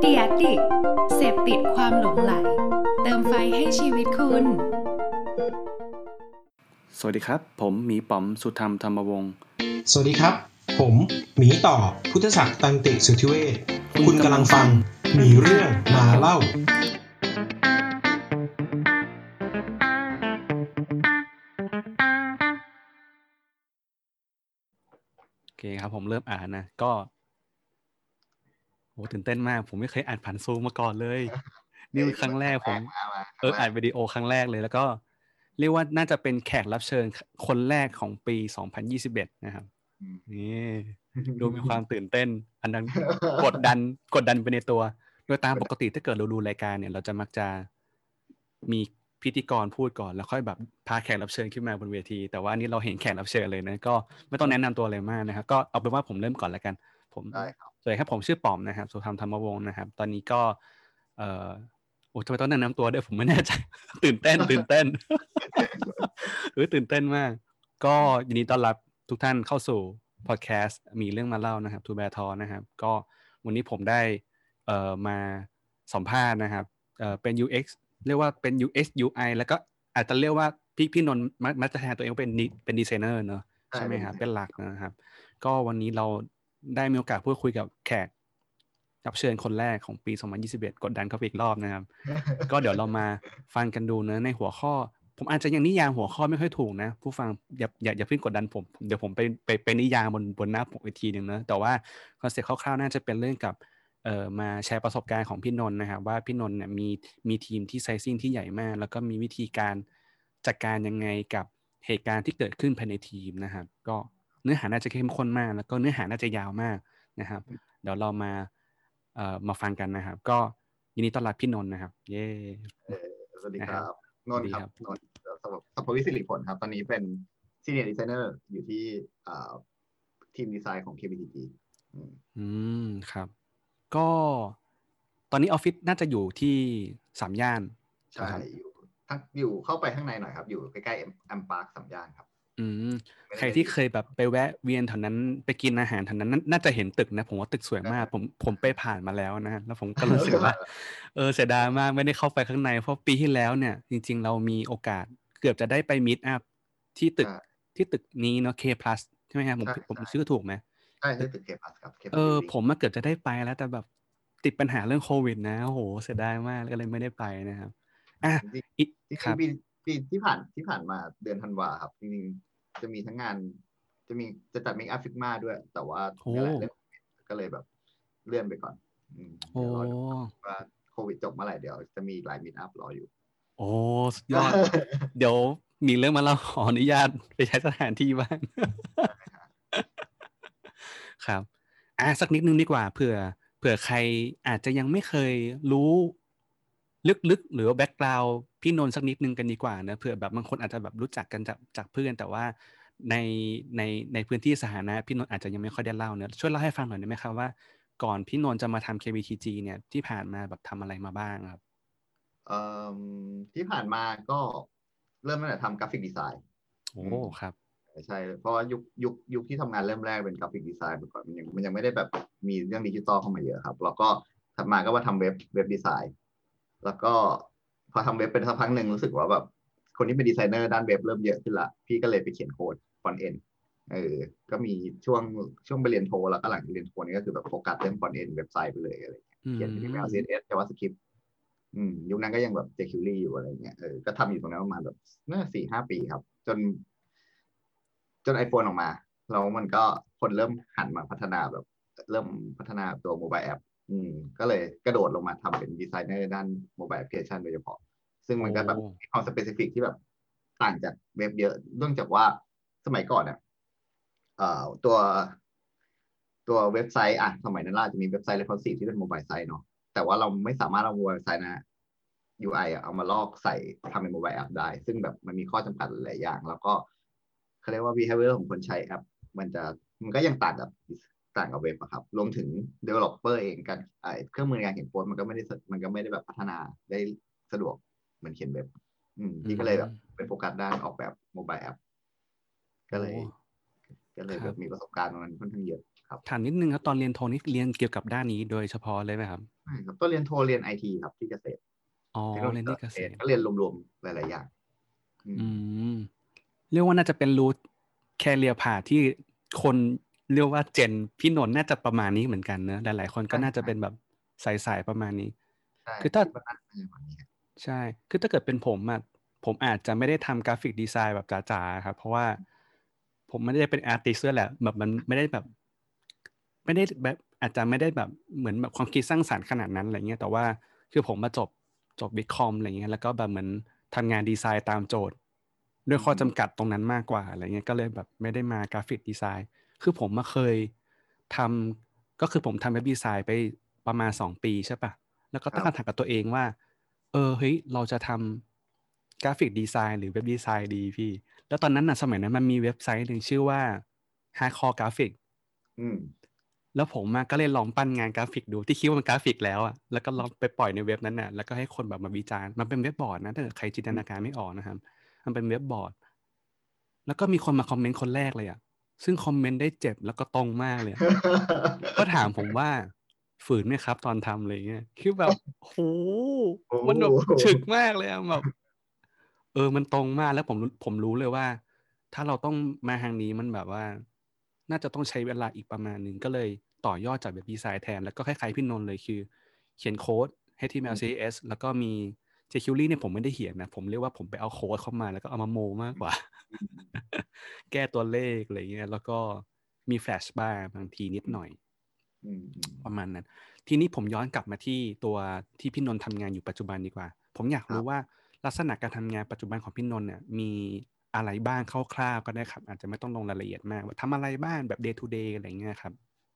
เดียดิเสพติดความหลงไหล เติมไฟให้ชีวิตคุณ สวัสดีครับ ผมหมีป๋อมสุธรรมธรรมวงศ์ สวัสดีครับ ผมหมีต่อพุทธศักดิ์ตันติสุทธิเวชคุณกำลังฟังมีเรื่องมาเล่าโอเคครับผมเริ่มอ่านนะ ก็ โหตื่นเต้นมาก ผมไม่เคยอ่านผ่านซูมมาก่อนเลย นี่เป็นครั้งแรกผมเอออ่านวิดีโอครั้งแรกเลย แล้วก็ เรียกว่าน่าจะเป็นแขกรับเชิญคนแรกของปี 2021 นะครับนี่ดูมีความตื่นเต้น อันนั้นกดดันกดดันไปในตัว โดยตามปกติถ้าเกิดเราดูรายการเนี่ย เราจะมักจะมีพิธีกรพูดก่อนแล้วค่อยแบบพาแขกรับเชิญขึ้นมาบนเวที แต่ว่าอันนี้เราเห็นแขกรับเชิญเลยนะก็ไม่ต้องแนะนำตัวอะไรมากนะครับก็เอาเป็นว่าผมเริ่มก่อนแล้วกัน ผมได้ครับ สวัสดีครับผมชื่อป๋อมนะครับสุธรรมธรรมวงศ์นะครับ ตอนนี้ก็ เอ่อโอ้ทำไมต้องแนะนำตัวด้วยผมไม่แน่ใจ ตื่นเต้น ตื่นเต้นเออตื่นเต้นมาก ก็ยินดีต้อนรับทุกท่านเข้าสู่พอดแคสต์มีเรื่องมาเล่านะครับทูแบทอนะครับ ก็วันนี้ผมได้เอ่อมาสัมภาษณ์นะครับเอ่อเป็น UX เรียกว่าเป็น UX UI แล้วก็อาจจะเรียกว่าพี่พี่นนท์มักจะแทนตัวเองว่าเป็นดิเป็นดีไซเนอร์เนอะใช่ไหมครับเป็นหลักนะครับ ก็วันนี้เรา ได้มีโอกาสพูดคุยกับแขกรับเชิญคนแรกของปี 2021 กดดันเข้าไปอีกรอบนะครับ ก็เดี๋ยวเรามาฟังกันดูเนะในหัวข้อ ผมอาจจะยังนิยามหัวข้อไม่ค่อยถูกนะ ผู้ฟังอย่าอย่าอย่าเพิ่งกดดันผม เดี๋ยวผมไปไปไปนิยามบนบนหน้าปกอีกทีหนึ่งนะแต่ว่าconcept คร่าวๆน่าจะเป็นเรื่องกับเอ่อมาแชร์ประสบการณ์ของพี่นนท์นะครับว่าพี่นนท์เนี่ยมีมีทีมที่ sizing ที่ใหญ่มาก แล้วก็มีวิธีการจัดการยังไงกับเหตุการณ์ที่เกิดขึ้นภายในทีมนะครับ ก็ เนื้อหาน่าจะเข้มข้นมาก แล้วก็เนื้อหาน่าจะยาวมากนะครับ เดี๋ยวเรามาเอ่อมาฟังกันนะครับ ก็ยินดีต้อนรับพี่นนท์นะครับ เย้เอ่อสวัสดีคครัรับบนนท์คสวัรับสดีนนท์เอ่อสำหรับสัพพวิสิริผลครับ ตอนนี้เป็นsenior designer อยู่ที่อ่าทีมดีไซน์ของ KBTG อืมอืมครับ ก็ตอนนี้ออฟฟิศน่าจะอยู่ที่สามย่าน ใช่ครับอยู่ทั้งอยู่เข้าไปข้างในหน่อยครับ อยู่ใกล้ๆ I'm Park สามย่านครับ อืมไม่ได้ใครที่เคยแบบไปแวะเวียนแถวนั้นไปกินอาหารแถวนั้นน่าน่าจะเห็นตึกนะ ผมว่าตึกสวยมาก ผมผมไปผ่านมาแล้วนะแล้วผมก็รู้สึกว่า เออเสียดายมากไม่ได้เข้าไปข้างใน เพราะปีที่แล้วเนี่ย จริง ๆ เรามีโอกาสเกือบจะได้ไป meetup ที่ตึกใช่ที่ตึกนี้เนาะ K plus ใช่ไหมครับผมใช่ผมใช่ชื่อถูกไหมใช่ใช่ตึก K plus ครับ K เออผมมาเกือบจะได้ไปแล้วแต่แบบติดปัญหาเรื่องโควิด นะโอ้โหเสียดายมากก็เลยไม่ได้ไปนะครับอะจริงอีกจริงครับๆ ปีปีที่ผ่านที่ผ่านมาเดือนธันวาครับจริงๆจะมีทั้งงาน จะมีจะจัด meetup Figma ด้วย แต่ว่าโอ้นี่แหละเรื่องก็เลยแบบเลื่อนไปก่อนอืมโอ้เดี๋ยวรอดูว่าโควิดจบเมื่อไหร่เดี๋ยวจะมีอีกหลาย meetup รออยู่ โอ้สุดยอด เดี๋ยวมีเรื่องมาเราขออนุญาตไปใช้สถานที่บ้าง ครับอะสักนิดนึงดีกว่าเผื่อ เผื่อใครอาจจะยังไม่เคยรู้ ลึกๆ หรือว่า background พี่นนท์สักนิดนึงกันดีกว่านะเผื่อแบบบางคนอาจจะแบบรู้จักกันจากจากเพื่อนแต่ว่าในในในพื้นที่สาธารณะพี่นนท์อาจจะยังไม่ค่อยได้เล่าเนอะช่วยเล่าให้ฟังหน่อยได้ไหมครับว่า ก่อนพี่นนท์จะมาทำ KBTG เนี่ยที่ผ่านมาแบบทำอะไรมาบ้างครับเอิ่มที่ผ่านมาก็เริ่มตั้งแต่ทำ graphic design โอ้อืมครับใช่เพราะว่ายุคยุคยุคที่ทำงานเริ่มแรกเป็น graphic design มาก่อนมันยังมันยังไม่ได้แบบมีเรื่องดิจิตอลเข้ามาเยอะครับ แล้วก็ถัดมาก็มาทำเว็บ web design แล้วก็ พอทำเว็บเป็นสักพักหนึ่งรู้สึกว่าแบบคนที่เป็นดีไซเนอร์ด้านเว็บเริ่มเยอะขึ้นละ พี่ก็เลยไปเขียน code front-endเออ ก็มีช่วงช่วงไปเรียนโทแล้วก็หลังจากเรียนโทนี่ก็คือแบบโฟกัสเรื่อง front-end เว็บไซต์ไปเลยอะไรอย่างเงี้ยอืมเขียน HTML CSS JavaScript อืมยุคนั้นก็ยังแบบ jQuery อยู่อะไรเงี้ยเออก็ทำอยู่ตรงนั้นประมาณแบบน่าสี่ห้าปีครับ จน จน iPhone ออกมาแล้วมันก็คนเริ่มหันมาพัฒนาแบบ เริ่มพัฒนาตัว mobile app อืมก็เลยกระโดดลงมาทำเป็นดีไซเนอร์ด้าน mobile application โดยเฉพาะ ซึ่งมันก็แบบโอ้มีความ specific ที่แบบต่างจากเว็บเยอะเนื่องจากว่าสมัยก่อนเนี่ยเอ่อตัวตัวเว็บไซต์อะสมัยนั้นเราจะมีเว็บไซต์ responsive ที่เป็น mobile site เนาะแต่ว่าเราไม่สามารถเอา mobile site นะ UI อะเอามาลอกใส่ทำเป็น mobile app ได้ ซึ่งแบบมันมีข้อจำกัดหลายอย่าง แล้วก็เขาเรียกว่า behavior ของคนใช้แอป มันจะมันก็ยังต่างกับ ต่างกับเว็บอะครับ รวมถึง developer เองกันไอเครื่องมือในการเขียนโค้ดมันก็ไม่ได้สมันก็ไม่ได้แบบพัฒนาได้สะดวกเหมือนเขียนเว็บอืมพี่ก็เลยแบบเป็นโฟกัสด้านออกแบบ mobile app ก็เลยโอ้ก็เลยคแบรับบมีประสบการณ์ตรงนั้นค่อนข้างเยอะครับครับถามนิดนึงครับตอนเรียนโทนี่เรียนเกี่ยวกับด้านนี้โดยเฉพาะเลยไหมครับใช่ครับตอนเรียนโทเรียนไอทีครับที่เกษตรอ๋อทคโนโลเรียนที่เกษตรก็เรียนรวมๆหลายๆอย่างอืมอืมเรียกว่าน่าจะเป็น route career path ที่คน เรียกว่า gen พี่นนท์น่าจะประมาณนี้เหมือนกันเนอะหลายๆคนก็น่าจะเป็นแบบสายๆประมาณนี้ใช่คือถ้าดว่น่าจะเป็นแบบนี้ครับใช่ คือถ้าเกิดเป็นผมอะผมอาจจะไม่ได้ทำ graphic design แบบจ๋าๆครับ เพราะว่าผมไม่ได้เป็น artist ด้วยแหละแบบมันไม่ได้แบบ ไม่ได้แบบอาจจะไม่ได้แบบเหมือนแบบความคิดสร้างสรรค์ขนาดนั้นอะไรเงี้ยแต่ว่าคือผมมาจบจบ biz com อะไรเงี้ยแล้วก็แบบเหมือนทำงานดีไซน์ตามโจทย์ ด้วยข้อจำกัดตรงนั้นมากกว่าอะไรเงี้ยก็เลยแบบไม่ได้มา graphic design คือผมมาเคยทำก็คือผมทำ web design ไปประมาณสองปีใช่ปะแล้วก็ตั้งคำถามกับตัวเองว่า เออเฮ้ยเราจะทำ graphic design หรือ web design ดีพี่ แล้วตอนนั้นน่ะสมัยนั้นมันมีเว็บไซต์หนึ่งชื่อว่า Hardcore Graphic อืมแล้วผมมาก็เลยลองปั้นงานกราฟิกดูที่คิดว่ามันกราฟิกแล้วอะแล้วก็ลองไปปล่อยในเว็บนั้นน่ะแล้วก็ให้คนแบบมาวิจารณ์มันเป็นเว็บบอร์ดนะถ้าเกิดใครจินตนาการไม่ออกนะครับ มันเป็นเว็บบอร์ด แล้วก็มีคนมาคอมเมนต์คนแรกเลยอะ ซึ่งคอมเมนต์ได้เจ็บแล้วก็ตรงมากเลยอะก็ถามผมว่า ฝืนไหมครับ ตอนทำอะไรเงี้ยคือแบบโหโอ้มันแบบฉึกมากเลยอะแบบเออมันตรงมากแล้วผมรู้ผมรู้เลยว่า ถ้าเราต้องมาทางนี้มันแบบว่า น่าจะต้องใช้เวลาอีกประมาณหนึ่งก็เลยต่อยอดจากเว็บดีไซน์แทน แล้วก็คล้ายๆพี่นนท์เลยคือ เขียนโค้ด HTML CSS แล้วก็มี jQuery เนี่ยผมไม่ได้เขียนนะ ผมเรียกว่าผมไปเอาโค้ดเข้ามาแล้วก็เอามาโมมากกว่า แก้ตัวเลขอะไรเงี้ยแล้วก็มีแฟลชบ้างบางทีนิดหน่อยอืมอืมประมาณนั้น ทีนี้ผมย้อนกลับมาที่ตัวที่พี่นนท์ทำงานอยู่ปัจจุบันดีกว่า ผมอยากรู้ว่าลักษณะการทำงานปัจจุบันของพี่นนท์เนี่ยมีอะไรบ้างคร่าวๆก็ได้ครับ อาจจะไม่ต้องลงรายละเอียดมากว่าทำอะไรบ้างแบบ day to day อะไรเงี้ยครับ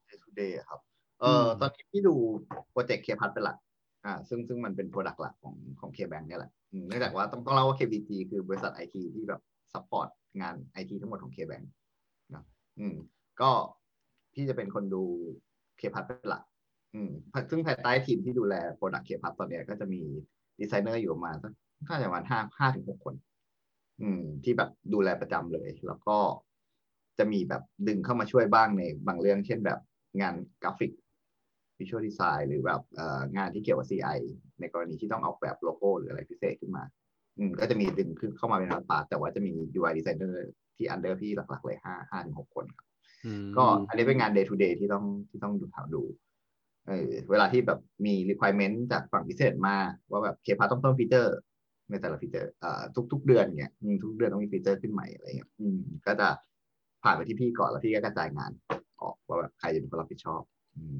day to day อะครับเอ่ออมตอนนี้พี่ดูโปรเจกต์ K PLUS เป็นหลัก อ่าซึ่งซึ่งมันเป็น product หลักของของ KBank เนี่ยแหละเนื่องจากว่าต้องต้องเล่าว่า KBTG คือบริษัทไอทีที่แบบ support งานไอทีทั้งหมดของ KBank นะอืมก็พี่จะเป็นคนดู K PLUS เป็นหลักอืมซึ่งภายใต้ทีมที่ดูแล product K PLUS ตอนเนี้ยก็จะมีดีไซเนอร์อยู่ประมาณสักน่าจะประมาณห้าห้าถึงหกคน อืม ที่แบบดูแลประจำเลย แล้วก็จะมีแบบดึงเข้ามาช่วยบ้างในบางเรื่อง เช่นแบบงานกราฟิก visual design หรือแบบเอ่องานที่เกี่ยวกับ CI ในกรณีที่ต้องออกแบบโลโก้หรืออะไรพิเศษขึ้นมา อืมก็จะมีดึงขึ้นเข้ามาเป็น part แต่ว่าจะมี UI designer ที่ under พี่หลักๆเลยห้าห้าถึงหกคนครับอืมก็อันนี้เป็นงาน day to day ที่ต้องที่ต้องดูถามดูเออเวลาที่แบบมี requirement จากฝั่ง business มา ว่าแบบ K PLUS้องเพิ่ม feature ในแต่ละ feature อ่าทุก ๆ เดือนเงี้ยอืมทุกเดือนต้องมี feature ขึ้นใหม่อะไรเงี้ยอืมก็จะผ่านไปที่พี่ก่อนแล้วพี่ก็กระจายงานออกว่าแบบใครจะเป็นคนรับผิดชอบ อืม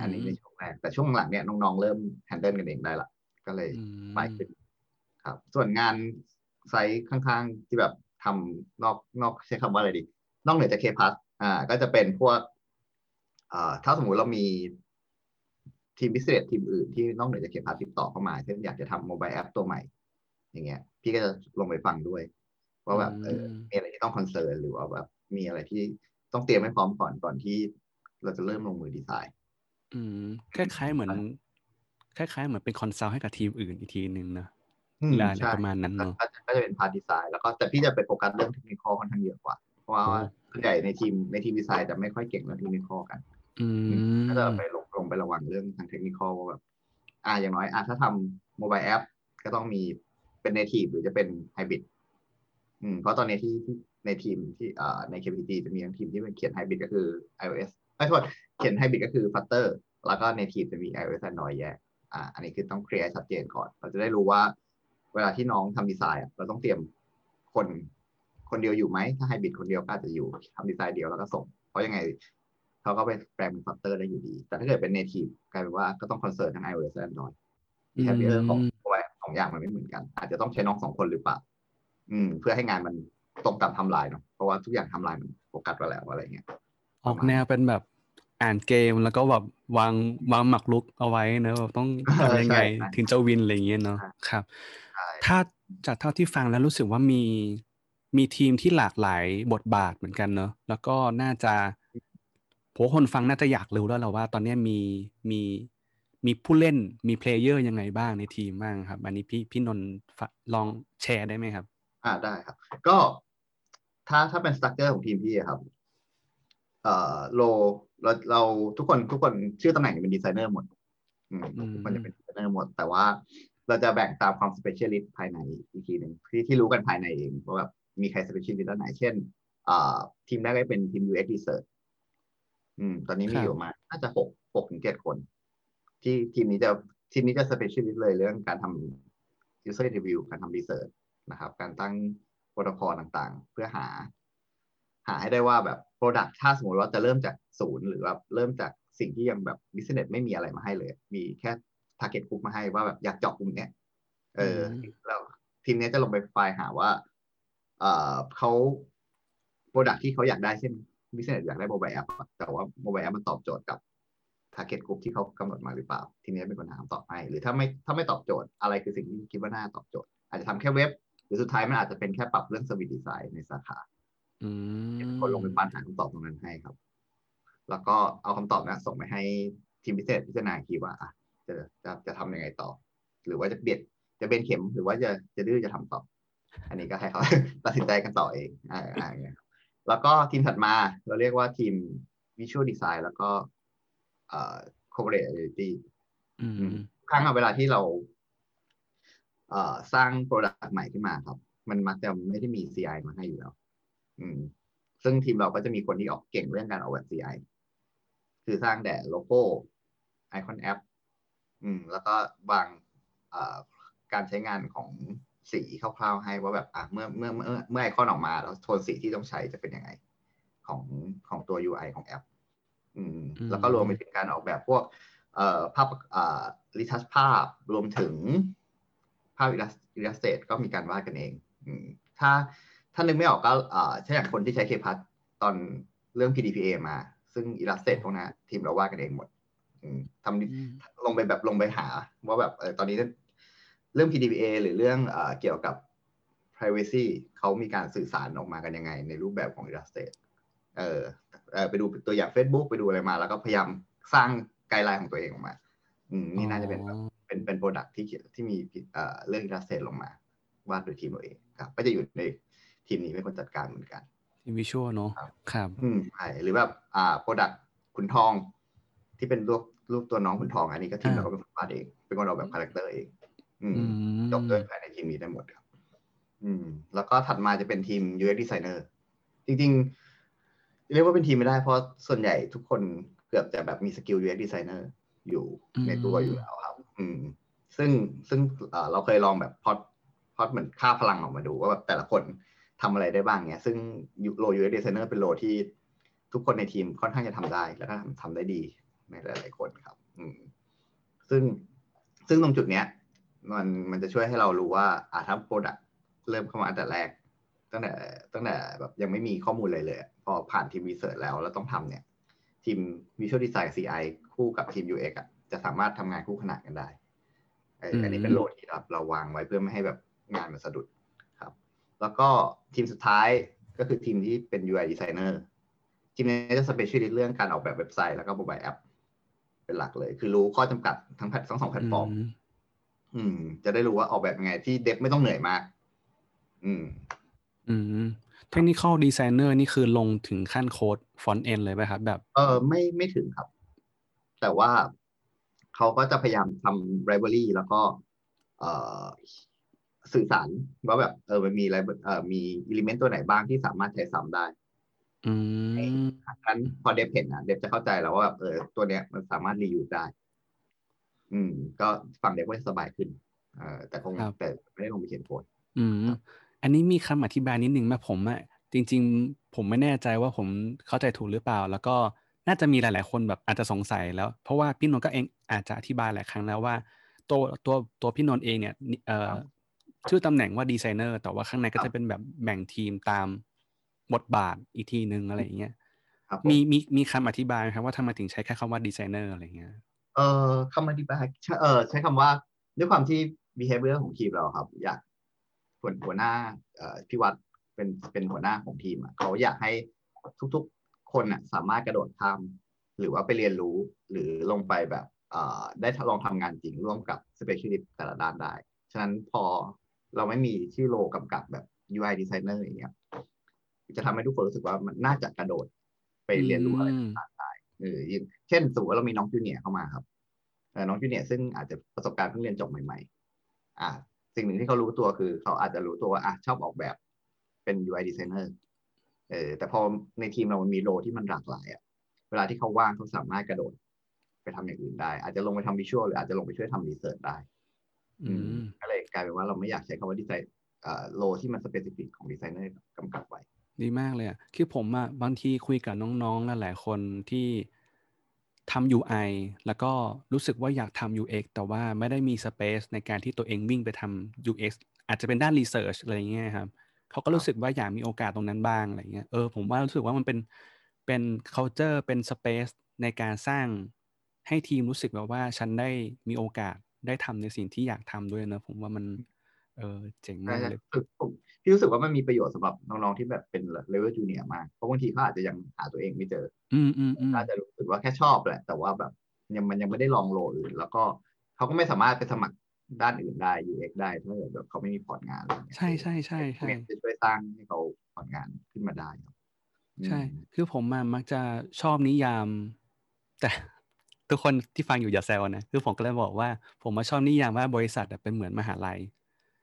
อันนี้ในช่วงแรกแต่ช่วงหลังเนี่ยน้องๆเริ่ม handle กันเองได้ละก็เลยอืมดีขึ้นครับ ส่วนงาน side ข้างๆที่แบบทำนอกนอกใช้คำว่าอะไรดี นอกเหนือจาก K PLUS อ่า ก็จะเป็นพวกอ่าถ้าสมมุติเรามีทีม business ทีมอื่นที่นอกเหนือจาก K PLUS ติดต่อเข้ามาเช่นอยากจะทำ mobile app ตัวใหม่ อย่างเงี้ย พี่ก็จะลงไปฟังด้วย ว่าแบบเอออืมมีอะไรที่ต้อง concern หรือว่าแบบมีอะไรที่ต้องเตรียมให้พร้อมก่อนก่อนที่เราจะเริ่มลงมือดีไซน์ อืมคล้ายๆเหมือน คล้ายๆเหมือนเป็น consult ให้กับทีมอื่นอีกทีหนึ่งนะอืมเวลาอะไรใช่ประมาณนั้นเนอะก็จะก็จะเป็น part design แล้วก็แต่พี่จะไปโฟกัสเรื่องเทคนิคค่อนข้างเยอะกว่า เพราะว่าโอ้ส่วนใหญ่ในทีมในทีมดีไซน์จะไม่ค่อยเก่งเรื่องเทคนิคกันอืมก็จะไปลงลงไประวังเรื่องทางเทคนิคว่าแบบอ่าอย่างน้อยอ่าถ้าทำ mobile app ก็ต้องมีเป็น native หรือจะเป็นไฮบริดอืมเพราะตอนนี้ที่ที่ในทีมที่อ่าใน KBTG จะมีทั้งทีมที่เป็นเขียนไฮบริดก็คือ iOS ไม่โทษเขียนไฮบริดก็คือ Flutter แล้วก็ในทีมจะมี iOS Android แยกอ่าอันนี้คือต้อง clear ให้ชัดเจนก่อน เราจะได้รู้ว่า เวลาที่น้องทำดีไซน์อะเราต้องเตรียมคนคนเดียวอยู่ไหม ถ้าไฮบริดคนเดียวก็อาจจะอยู่ทำดีไซน์เดียวแล้วก็ส่ง เพราะยังไงเขาก็ไปแปลงเป็น Flutter ได้อยู่ดี แต่ถ้าเกิดเป็น native กลายเป็นว่าก็ต้อง concern ทั้ง iOS และ Android อืม behavior ของตัวแอปสองอย่างมันไม่เหมือนกัน อาจจะต้องใช้น้องสองคนหรือเปล่าอืม เพื่อให้งานมันตรงตามไทำลายเนาะเพราะว่าทุกอย่างไทำลายมันโฟกัสไว้แล้วอะไรเงี้ย ออกแนวเป็นแบบอ่านเกมแล้วก็แบบวางวางหมากรุกเอาไว้เนอะแบบต้องทำยังไงใช่ใช่ถึงจะ win อะไรอย่างเงี้ยเนาะใช่ครับใช่ถ้าจากเท่าที่ฟังแล้วรู้สึกว่ามีมีทีมที่หลากหลายบทบาทเหมือนกันเนอะแล้วก็น่าจะผมว่าคนฟังน่าจะอยากรู้แล้วแหละว่า ตอนเนี้ยมีมีมีผู้เล่นมี player ยังไงบ้างในทีมบ้างครับ อันนี้พี่พี่นนท์ฝากลองแชร์ได้ไหมครับ อ่าได้ครับ ก็ถ้าถ้าเป็น structure ของทีมพี่อะครับ เอ่อ role เราเราทุกคนทุกคนชื่อตำแหน่งเป็นดีไซเนอร์หมดอืมอืมทุกคนจะเป็นดีไซเนอร์หมด แต่ว่าเราจะแบ่งตามความ specialist ภายในอีกทีหนึ่งที่ที่รู้กันภายในเองว่าแบบมีใคร specialist ด้านไหน เช่นอ่าทีมแรกก็เป็นทีม UX Research อืม ตอนนี้มีครับอยู่ประมาณน่าจะหกหกถึงเจ็ดคน ที่ทีมนี้จะทีมนี้จะ specialist เลยเรื่องการทำ user interview การทำ research นะครับ การตั้งโปรโตคอลต่างๆ เพื่อหา หาให้ได้ว่าแบบ Product ถ้าสมมติว่าจะเริ่มจากศูนย์หรือแบบเริ่มจากสิ่งที่ยังแบบ Business ไม่มีอะไรมาให้เลย มีแค่ Target Group มาให้ว่าแบบอยากเจาะกลุ่มเนี้ยเอออมแล้วทีมเนี้ยจะลงไปไฟล์หาว่า เอ่อเขา Product ที่เขาอยากได้เช่น Business อยากได้ Mobile App อะแต่ว่า Mobile App มันตอบโจทย์กับ Target Group ที่เขากำหนดมาหรือเปล่า ทีนี้เป็นคนหาคำตอบให้ หรือถ้าไม่ถ้าไม่ตอบโจทย์อะไรคือสิ่งที่คิดว่าน่าตอบโจทย์ อาจจะทำแค่เว็บ หรือสุดท้ายมันอาจจะเป็นแค่ปรับเรื่อง Service Design ในสาขาอืม คนลงไปฟันหาคำตอบตรงนั้นให้ครับ แล้วก็เอาคำตอบนั้นส่งไปให้ทีมพิเศษพิจารณาอีกทีว่าอะจะจะจะทำยังไงต่อ หรือว่าจะเบียดจะเบนเข็มหรือว่าจะจะดื้อจะทำต่อ อันนี้ก็ให้เขาตัดสินใจกันต่อเองอ่าอ่าอย่างเงี้ยครับแล้วก็ทีมถัดมาเราเรียกว่าทีม Visual Design แล้วก็เอ่อ Corporate Identity อืมครั้งอะเวลาที่เราเอ่อสร้างโปรดักต์ใหม่ขึ้นมาครับ มันมักจะไม่ได้มี CI มาให้อยู่แล้ว อืม ซึ่งทีมเราก็จะมีคนที่ออกเก่งเรื่องการออกแบบ CI คือสร้างแต่โลโก้ไอคอนแอปอืม แล้วก็วางเอ่อการใช้งานของสีคร่าวๆให้ว่าแบบอะเมื่อเมื่อเมื่อเมื่อไอคอนออกมาแล้วโทนสีที่ต้องใช้จะเป็นยังไง ของของตัว UI ของแอป อืมอืมแล้วก็รวมไปถึงการออกแบบพวก เอ่อภาพเอ่อรีทัชภาพรวมถึงภาพอิลลัสเตก็มีการวาดกันเอง อืม ถ้า ถ้านึกไม่ออกก็เอ่อเช่นอย่างคนที่ใช้เคพัทตอนเรื่อง PDPA มา ซึ่งอิลลัสเตพวกนั้นทีมเราวาดกันเองหมดอืมทำอืมลงไปแบบลงไปหา ว่าแบบเออตอนนี้เรื่อง PDPA หรือเรื่องเอ่อเกี่ยวกับ privacy เขามีการสื่อสารออกมากันยังไง ในรูปแบบของ Illustrator เออเออไปดูตัวอย่าง Facebook ไปดูอะไรมา แล้วก็พยายามสร้าง guideline ของตัวเองออกมา อืมนี่น่าจะเป็นแบบเป็นเป็น product ที่เขียนที่มีเอ่อเรื่อง Illustrator ลงมา วาดโดยทีมเราเองครับ ก็จะอยู่ใน ทีมนี้เป็นคนจัดการเหมือนกัน ทีม visual เนาะครับครับอืมใช่หรือแบบอ่า product ขุนทอง ที่เป็นรูปรูปตัวน้องขุนทอง อันนี้ก็ทีมอ่าเราก็เป็นคนวาดเอง เป็นคนออกแบบ character เองอืมอืมจบด้วยภายในทีมนี้ได้หมดครับ อืม แล้วก็ถัดมาจะเป็นทีม UX designer จริง ๆ เรียกว่าเป็นทีมไม่ได้เพราะส่วนใหญ่ทุกคนเกือบจะแบบมีสกิล UX designer อยู่ในตัวอยู่แล้วครับ อืม ซึ่งซึ่งเอ่อเราเคยลองแบบพอดพอดเหมือนค่าพลังออกมาดูว่าแบบแต่ละคน ทำอะไรได้บ้างเนี่ยซึ่งโล UX designer เป็นโลที่ทุกคนในทีมค่อนข้างจะทำได้ แล้วก็ทำทำได้ดีในหลาย ๆ คนครับ อืมซึ่งซึ่งตรงจุดเนี้ย มันมันจะช่วยให้เรารู้ว่าอ่าถ้า product เริ่มเข้ามาตั้งแต่แรก ตั้งแต่ตั้งแต่แบบยังไม่มีข้อมูลเลยเลย พอผ่านทีม research แล้วแล้วต้องทำเนี่ย ทีม Visual Design CI คู่กับทีม UX อะจะสามารถทำงานคู่ขนานกันได้เอออันนี้เป็นโหลดที่เราเราวางไว้เพื่อไม่ให้แบบงานมันสะดุดครับ แล้วก็ทีมสุดท้ายก็คือทีมที่เป็น UI Designer ทีมนี้จะ specialist เรื่องการออกแบบเว็บไซต์แล้วก็ mobile app เป็นหลักเลย คือรู้ข้อจำกัดทั้งแพลตทั้งสองแพลตฟอร์มอืมอืมจะได้รู้ว่าออกแบบยังไงที่ dev ไม่ต้องเหนื่อยมาก อืม อืม technical designer นี่คือลงถึงขั้นโค้ด front-end เลยไหมครับ แบบ เออไม่ไม่ถึงครับ แต่ว่าเขาก็จะพยายามทำ library แล้วก็ เอ่อ สื่อสารว่าแบบเออมันมีอะไรเอ่อมี element ตัวไหนบ้างที่สามารถใช้ซ้ำได้อืมงั้นพอ dev เห็นนะ dev จะเข้าใจแล้วว่าแบบเออตัวเนี้ยมันสามารถ reuse ได้ อืม ก็ฝั่ง dev ก็จะสบายขึ้น เออแต่คงครับแต่ไม่ได้ลงไปเขียนโค้ดอืม อันนี้มีคำอธิบายนิดนึงไหมผมอะจริง ๆ ผมไม่แน่ใจว่าผมเข้าใจถูกหรือเปล่า แล้วก็น่าจะมีหลาย ๆ คนแบบอาจจะสงสัยแล้ว เพราะว่าพี่นนท์ก็เองอาจจะอธิบายหลายครั้งแล้วว่า ตัวตัวตัวพี่นนท์เองเนี่ยเอ่อครับ ชื่อตำแหน่งว่าดีไซเนอร์แต่ว่าข้างในก็ครับเป็นแบบแบ่งทีมตามบทบาทอีกทีนึงอะไรอย่างเงี้ยครับ มีมีมีคำอธิบายไหมครับว่าทำไมถึงใช้แค่คำว่าดีไซเนอร์อะไรเงี้ยเอ่อคำอธิบายใช้เออใช้คำว่าด้วยความที่ behavior ของทีมเราครับ อยากหัวหัวหน้าเอ่อพี่วัดเป็นเป็นหัวหน้าของทีมอะเขาอยากให้ทุกๆคนอะสามารถกระโดดข้ามหรือว่าไปเรียนรู้หรือลงไปแบบเอ่อได้ลองทำงานจริงร่วมกับ specialist แต่ละด้านได้ ฉะนั้นพอ เราไม่มีชื่อโลกำกับแบบ UI designer อย่างเงี้ยจะทำให้ทุกคนรู้สึกว่ามันน่าจะกระโดดไปเรียนรู้อะไรต่างๆได้เอออย่างเช่นสมมติว่าเรามีน้อง junior เข้ามาครับน้อง junior ซึ่งอาจจะประสบการณ์เพิ่งเรียนจบใหม่ ๆ อ่า สิ่งหนึ่งที่เขารู้ตัวคือ เขาอาจจะรู้ตัวว่าอะชอบออกแบบเป็น UI designer เออแต่พอในทีมเรามันมี role ที่มันหลากหลายอะเวลาที่เขาว่างเขาสามารถกระโดดไปทำอย่างอื่นได้ อาจจะลงไปทำ visual หรืออาจจะลงไปช่วยทำ research ได้ ก็เลยกลายเป็นว่าเราไม่อยากใช้คำว่าดีไซน์เอ่อ role ที่มัน specific ของดีไซเนอร์กำกับไว้ ดีมากเลยอะคือผมอะบางทีคุยกับน้องๆหลายๆคนที่ทำ UI แล้วก็รู้สึกว่าอยากทำ UX แต่ว่าไม่ได้มีสเปซในการที่ตัวเองวิ่งไปทำ UX อาจจะเป็นด้าน Research อะไรอย่างเงี้ยครับเขาก็รู้สึกว่าอยากมีโอกาสตรงนั้นบ้างอะไรเงี้ยเออผมว่ารู้สึกว่ามันเป็นเป็น culture เป็น space ในการสร้างให้ทีมรู้สึกแบบว่าฉันได้มีโอกาส ได้ทำในสิ่งที่อยากทำด้วยนะผมว่ามันเออเจ๋งมากเลยคือผมพี่รู้สึกว่ามันมีประโยชน์สำหรับน้องๆที่แบบเป็น level junior มากเพราะบางทีเขาอาจจะยังหาตัวเองไม่เจออืมอืมอืมอาจจะรู้สึกว่าแค่ชอบแหละ แต่ว่าแบบยังมันยังไม่ได้ลอง role อื่น แล้วก็เขาก็ไม่สามารถไปสมัครด้านอื่นได้ UX ได้ถ้าเกิดแบบเขาไม่มี port งานอะไรเงี้ยใช่ใช่ใช่ใช่จะช่วยสร้างให้เขา port งานขึ้นมาได้ครับใช่อืมคือผมอะมักจะชอบนิยาม แต่ ทุกคนที่ฟังอยู่อย่าแซวนะคือผมก็เลยบอกว่า ผมมาชอบนิยามว่าบริษัทอะเป็นเหมือนมหาลัย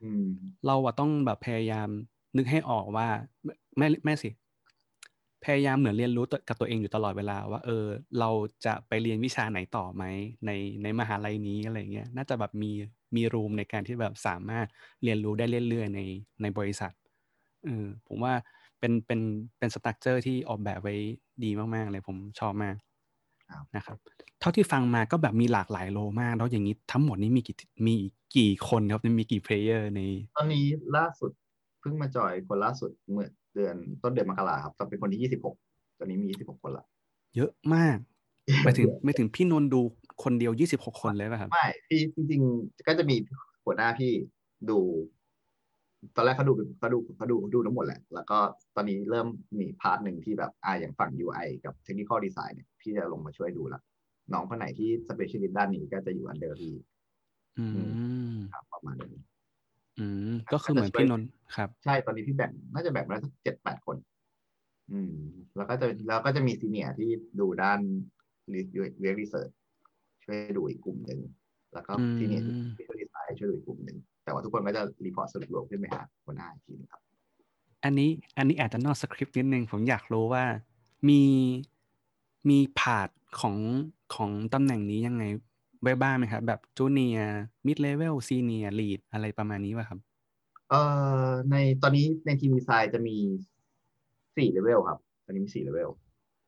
อืมเราอะต้องแบบพยายามนึกให้ออกว่าไม่ไม่ไม่สิ พยายามเหมือนเรียนรู้ตัวกับตัวเองอยู่ตลอดเวลา ว่า เออ เราจะไปเรียนวิชาไหนต่อไหมในในมหาลัยนี้อะไรเงี้ยน่าจะแบบมีมีรูมในการที่แบบสามารถเรียนรู้ได้เรื่อยๆในในบริษัทเออผมว่าเป็นเป็นเป็นสตั๊กเจอร์ที่ออกแบบไว้ดีมากๆเลยผมชอบมากครับ นะครับ เท่าที่ฟังมาก็แบบมีหลากหลาย role มาก แล้วอย่างนี้ทั้งหมดนี้มีกี่มีกี่คนครับมีกี่ player ใน ตอนนี้ล่าสุดเพิ่งมาจอยคนล่าสุดเมื่อเดือนต้นเดือนมกราครับตอนเป็นคนที่ยี่สิบหกตอนนี้มียี่สิบหกคนละ เยอะมากไม่ถึงไม่ถึงพี่นนท์ดูคนเดียวยี่สิบหกคนเลยป่ะครับ ไม่พี่จริงๆก็จะมีหัวหน้าพี่ดู ตอนแรกเขาดูเขาดูเขาดูดูทั้งหมดแหละ แล้วก็ตอนนี้เริ่มมี part หนึ่งที่แบบอ่าอย่างฝั่ง UI กับ Technical Design เนี่ยพี่จะลงมาช่วยดูละน้องคนไหนที่ Specialist ด้านนี้ก็จะอยู่ under พี่อืมครับประมาณนี้อืมก็คือเหมือนพี่นนท์ครับ ใช่ตอนนี้พี่แบ่งน่าจะแบ่งมาแล้วสักเจ็ดแปดคน อืม แล้วก็จะแล้วก็จะมี senior ที่ดูด้าน re research ช่วยดูอีกกลุ่มหนึ่งแล้วก็อืม senior ที่ช่วยดีไซน์ช่วยดูอีกกลุ่มหนึ่ง แต่ว่าทุกคนก็จะ report สรุปรวมขึ้นไปหาหัวหน้าอีกทีหนึงครับ อันนี้อันนี้อาจจะนอกสคริปต์นิดนึงผมอยากรู้ว่ามีมี path ของของตำแหน่งนี้ยังไงไว้บ้างไหมครับ แบบ junior mid-level senior lead อะไรประมาณนี้ป่ะครับ เอ่อในตอนนี้ในทีมดีไซน์จะมีสี่เลเวลครับ ตอนนี้มีสี่ level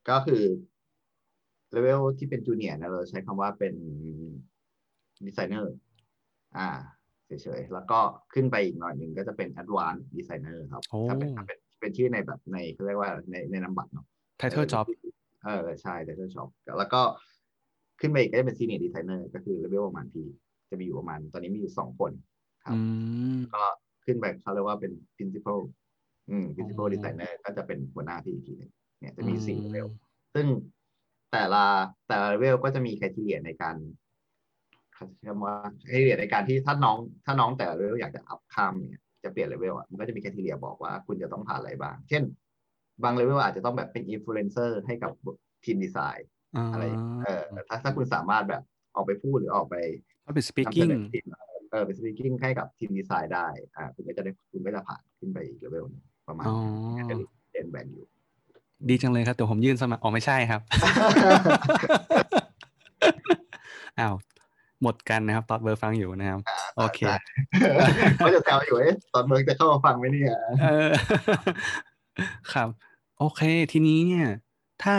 ก็คือ level ที่เป็น junior นะเราใช้คำว่าเป็นดีไซเนอร์อ่า เฉยๆ แล้วก็ขึ้นไปอีกหน่อยหนึ่งก็จะเป็น advanced designer ครับโอ้ถ้าเป็นถ้าเป็นเป็นชื่อในแบบในเขาเรียกว่าในในนามบัตรเนาะ Title Job เออใช่ title job แล้วก็ขึ้นไปอีกก็จะเป็น senior designer ก็คือเลเวลประมาณพี่จะมีอยู่ประมาณตอนนี้มีอยู่สองคนครับอืมก็ขึ้นไปเขาเรียกว่าเป็น principal อืม principal อ๋อ designer ก็จะเป็นหัวหน้าพี่อีกทีหนึงเนี่ยจะมีสี่อืมเลเวลซึ่งแต่ละแต่ละเลเวลก็จะมี criteria ในการ เขาใช้คำว่า criteria ในการที่ถ้าน้องถ้าน้องแต่ละ level อยากจะ up ข้ามเนี่ยจะเปลี่ยนเลเวลอะมันก็จะมี criteria บอกว่าคุณจะต้องผ่านอะไรบ้าง เช่น บางเลเวลอาจจะต้องแบบเป็น influencer ให้กับทีมดีไซน์อะไรอย่างเงี้ยเออถ้าถ้าคุณสามารถแบบออกไปพูดหรือออกไปก็เป็นนำเส speaking นอทีมเออเป็น speaking ให้กับทีมดีไซน์ได้อ่าคุณก็จะได้คุณก็จะผ่านขึ้นไปอีกเลเวลหนึงประมาณอ๋อนี้จะเรียนแบ่งอยู่ดีจังเลยครับแต่ผมยื่นสมัครอ๋อไม่ใช่ครับอ้าว หมดกันนะครับ ตอนเบอร์ฟังอยู่นะครับ โอเคได้เขาจะแซวอยู่เอ๊ะตอนเบิร์กจะเข้ามาฟังไหมเนี่ยเออครับ โอเค ทีนี้เนี่ย ถ้า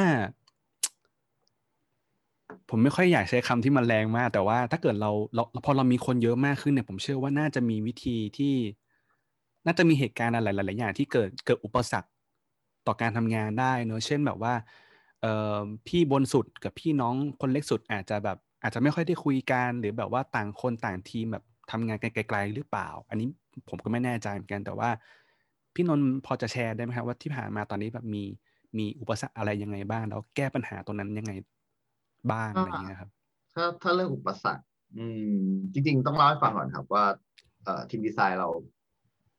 ผมไม่ค่อยอยากใช้คำที่มันแรงมาก แต่ว่าถ้าเกิดเราเราพอเรามีคนเยอะมากขึ้นเนี่ย ผมเชื่อว่าน่าจะมีวิธีที่ น่าจะมีเหตุการณ์อะไรหลาย ๆ อย่างที่เกิดเกิดอุปสรรคต่อการทำงานได้เนอะเช่นแบบว่าเอ่อพี่บนสุดกับพี่น้องคนเล็กสุดอาจจะแบบ อาจจะไม่ค่อยได้คุยกันหรือแบบว่าต่างคนต่างทีมแบบทำงานกันไกลๆหรือเปล่า อันนี้ผมก็ไม่แน่ใจเหมือนกัน แต่ว่าพี่นนท์พอจะแชร์ได้ไหมครับว่าที่ผ่านมาตอนนี้แบบมีมีอุปสรรคอะไรยังไงบ้าง แล้วแก้ปัญหาตรงนั้นยังไงบ้างอะไรอย่างเงี้ยครับ ถ้าถ้าเรื่องอุปสรรค อืม จริง ๆ ต้องเล่าให้ฟังก่อนครับว่าเอ่อทีมดีไซน์เรา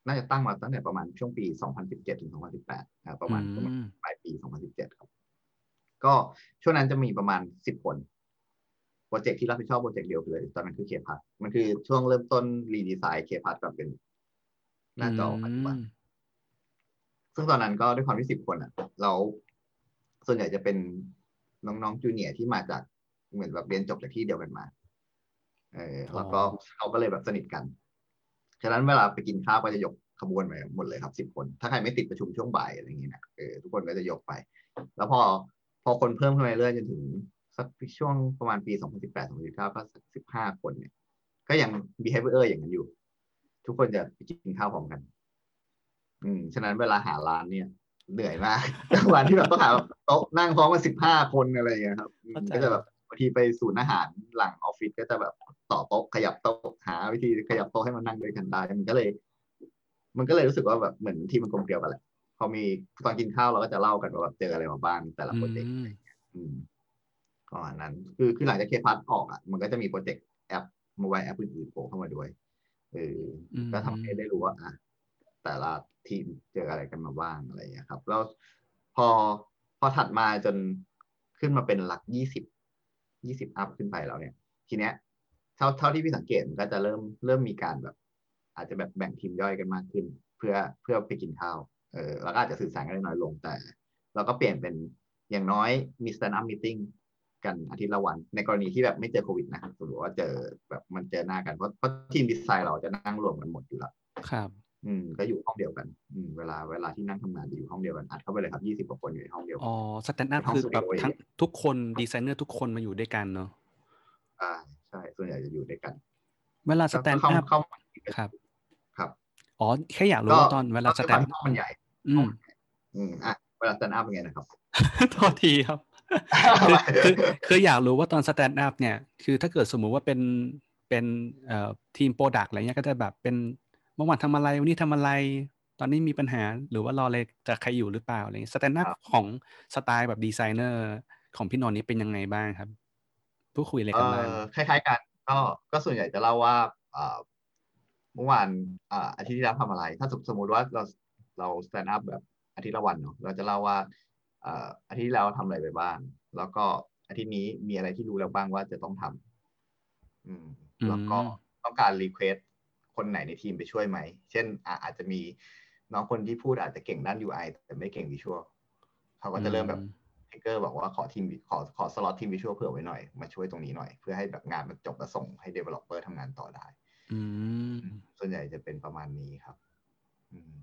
น่าจะตั้งมาตั้งแต่ประมาณช่วงปี 2017 ถึง 2018นะประมาณอืมประมาณปลายปี 2017 ครับ ก็ช่วงนั้นจะมีประมาณสิบคน โปรเจกต์ที่รับผิดชอบโปรเจกต์เดียวเลย ตอนนั้นคือ K PLUS มันคือช่วงเริ่มต้น redesign K PLUS แบบเป็นหน้าจอปัจจุบันซึ่งตอนนั้นก็ด้วยความที่สิบคนอะ เราส่วนใหญ่จะเป็นน้องๆจูเนียร์ที่มาจากเหมือนแบบเรียนจบจากที่เดียวกันมา เออแล้วก็เขาก็เลยแบบสนิทกัน ฉะนั้นเวลาไปกินข้าวก็จะยกขบวนไปหมดเลยครับสิบคน ถ้าใครไม่ติดประชุมช่วงบ่ายอะไรอย่างเงี้ยนะเออทุกคนก็จะยกไป แล้วพอพอคนเพิ่มขึ้นมาเรื่อยๆจนถึง สักช่วงประมาณปี 2018 2019ก็สัก15 คนเนี่ย ก็ยัง behavior อย่างนั้นอยู่ ทุกคนจะไปกินข้าวพร้อมกัน อืม ฉะนั้นเวลาหาร้านเนี่ย เหนื่อยมากวันที่แบบต้องหาโต๊ะนั่งพร้อมกัน15 คนอะไรอย่างเงี้ยครับอืมเข้าใจก็จะแบบบางทีไปศูนย์อาหารหลังออฟฟิศก็จะแบบต่อโต๊ะขยับโต๊ะหาวิธีขยับโต๊ะให้มันนั่งด้วยกันได้ มันก็เลย มันก็เลยรู้สึกว่าแบบเหมือนทีมมันกลมเกลียวกันแหละ พอมีตอนกินข้าวเราก็จะเล่ากันว่าแบบเจออะไรมาบ้างแต่ละโปรเจกต์ อืมอืมก็อันนั้น คือคือหลังจาก K PLUS ออกอะมันก็จะมีโปรเจกต์แอป mobile app อื่นๆโผล่เข้ามาด้วยเอออมก็ทำให้ได้รู้ว่าอะแต่ละทีมเจออะไรกันมาบ้างอะไรอย่างเงี้ยครับ แล้วพอพอถัดมาจนขึ้นมาเป็นหลักยี่สิบยี่สิบอัพขึ้นไปแล้วเนี่ย ทีเนี้ยเท่าเท่าที่พี่สังเกตมันก็จะเริ่มเริ่มมีการแบบ อาจจะแบบแบ่งทีมย่อยกันมากขึ้น เพื่อเพื่อไปกินข้าวเออแล้วก็อาจจะสื่อสารกันได้น้อยลงแต่ เราก็เปลี่ยนเป็นอย่างน้อยมี stand up meeting กันอาทิตย์ละวัน ในกรณีที่แบบไม่เจอโควิดนะสมมติว่าเจอแบบมันเจอหน้ากันเพราะเพราะทีมดีไซน์เราจะนั่งรวมกันหมดอยู่แล้วครับ อืม ก็อยู่ห้องเดียวกัน อืมเวลาเวลาที่นั่งทำงานจะอยู่ห้องเดียวกันอัดเข้าไปเลยครับยี่สิบกว่าคนอยู่ในห้องเดียวกัอ๋นอสแตนด์อัพเป็นห้องคือแบบสตูดิโอทั้งทุกคนดีไซเนอร์ทุกคนมาอยู่ด้วยกันเนาะอ่าใช่ส่วนใหญ่จะอยู่ด้วยกัน เวลาสก็แตนด์เข้าอัพเข้าครับ ครับอ๋อแค่อยากรู้ก็ว่าตอนเวลาสก็แตด้วยนความที่ห้องมันใหญ่ อืมอืมอะเวลา stand up เป็นไงนะครับโทษทีครับ คือคือคืออยากรู้ว่าตอน stand up เนี่ย คือถ้าเกิดสมมุติว่าเป็นเป็นเอ่อทีม product อะไรเงี้ยก็จะแบบเป็นเมื่อวานทำอะไรวันนี้ทำอะไร ตอนนี้มีปัญหาหรือว่ารออะไรจากใครอยู่หรือเปล่าอะไรเงี้ย stand up ครับของสไตล์แบบดีไซเนอร์ของพี่นนท์นี่เป็นยังไงบ้างครับพูดคุยอะไรเอกันบ้างอคล้ายๆกันก็ก็ส่วนใหญ่จะเล่าว่าเอ่อเมื่อวานอ่าอาทิตย์ที่แล้วทำอะไร ถ้าสมสมมติว่าเราเรา stand up แบบอาทิตย์ละวันเนาะเราจะเล่าว่าเอ่ออาทิตย์ที่แล้วทำอะไรไปบ้าง แล้วก็อาทิตย์นี้มีอะไรที่รู้แล้วบ้างว่าจะต้องทำอืม แล้วก็อืมต้องการ request คนไหนในทีมไปช่วยไหม เช่นอะอาจจะมีน้องคนที่พูดอาจจะเก่งด้าน UI แต่ไม่เก่ง visual เขาก็จะเริ่มแบบ take care บอกว่าขอทีมขอขอสล็อตทีม visual เผื่อไว้หน่อย มาช่วยตรงนี้หน่อย เพื่อให้แบบงานมันจบแล้วส่งให้ developer ทำงานต่อได้อืมส่วนใหญ่จะเป็นประมาณนี้ครับ อืม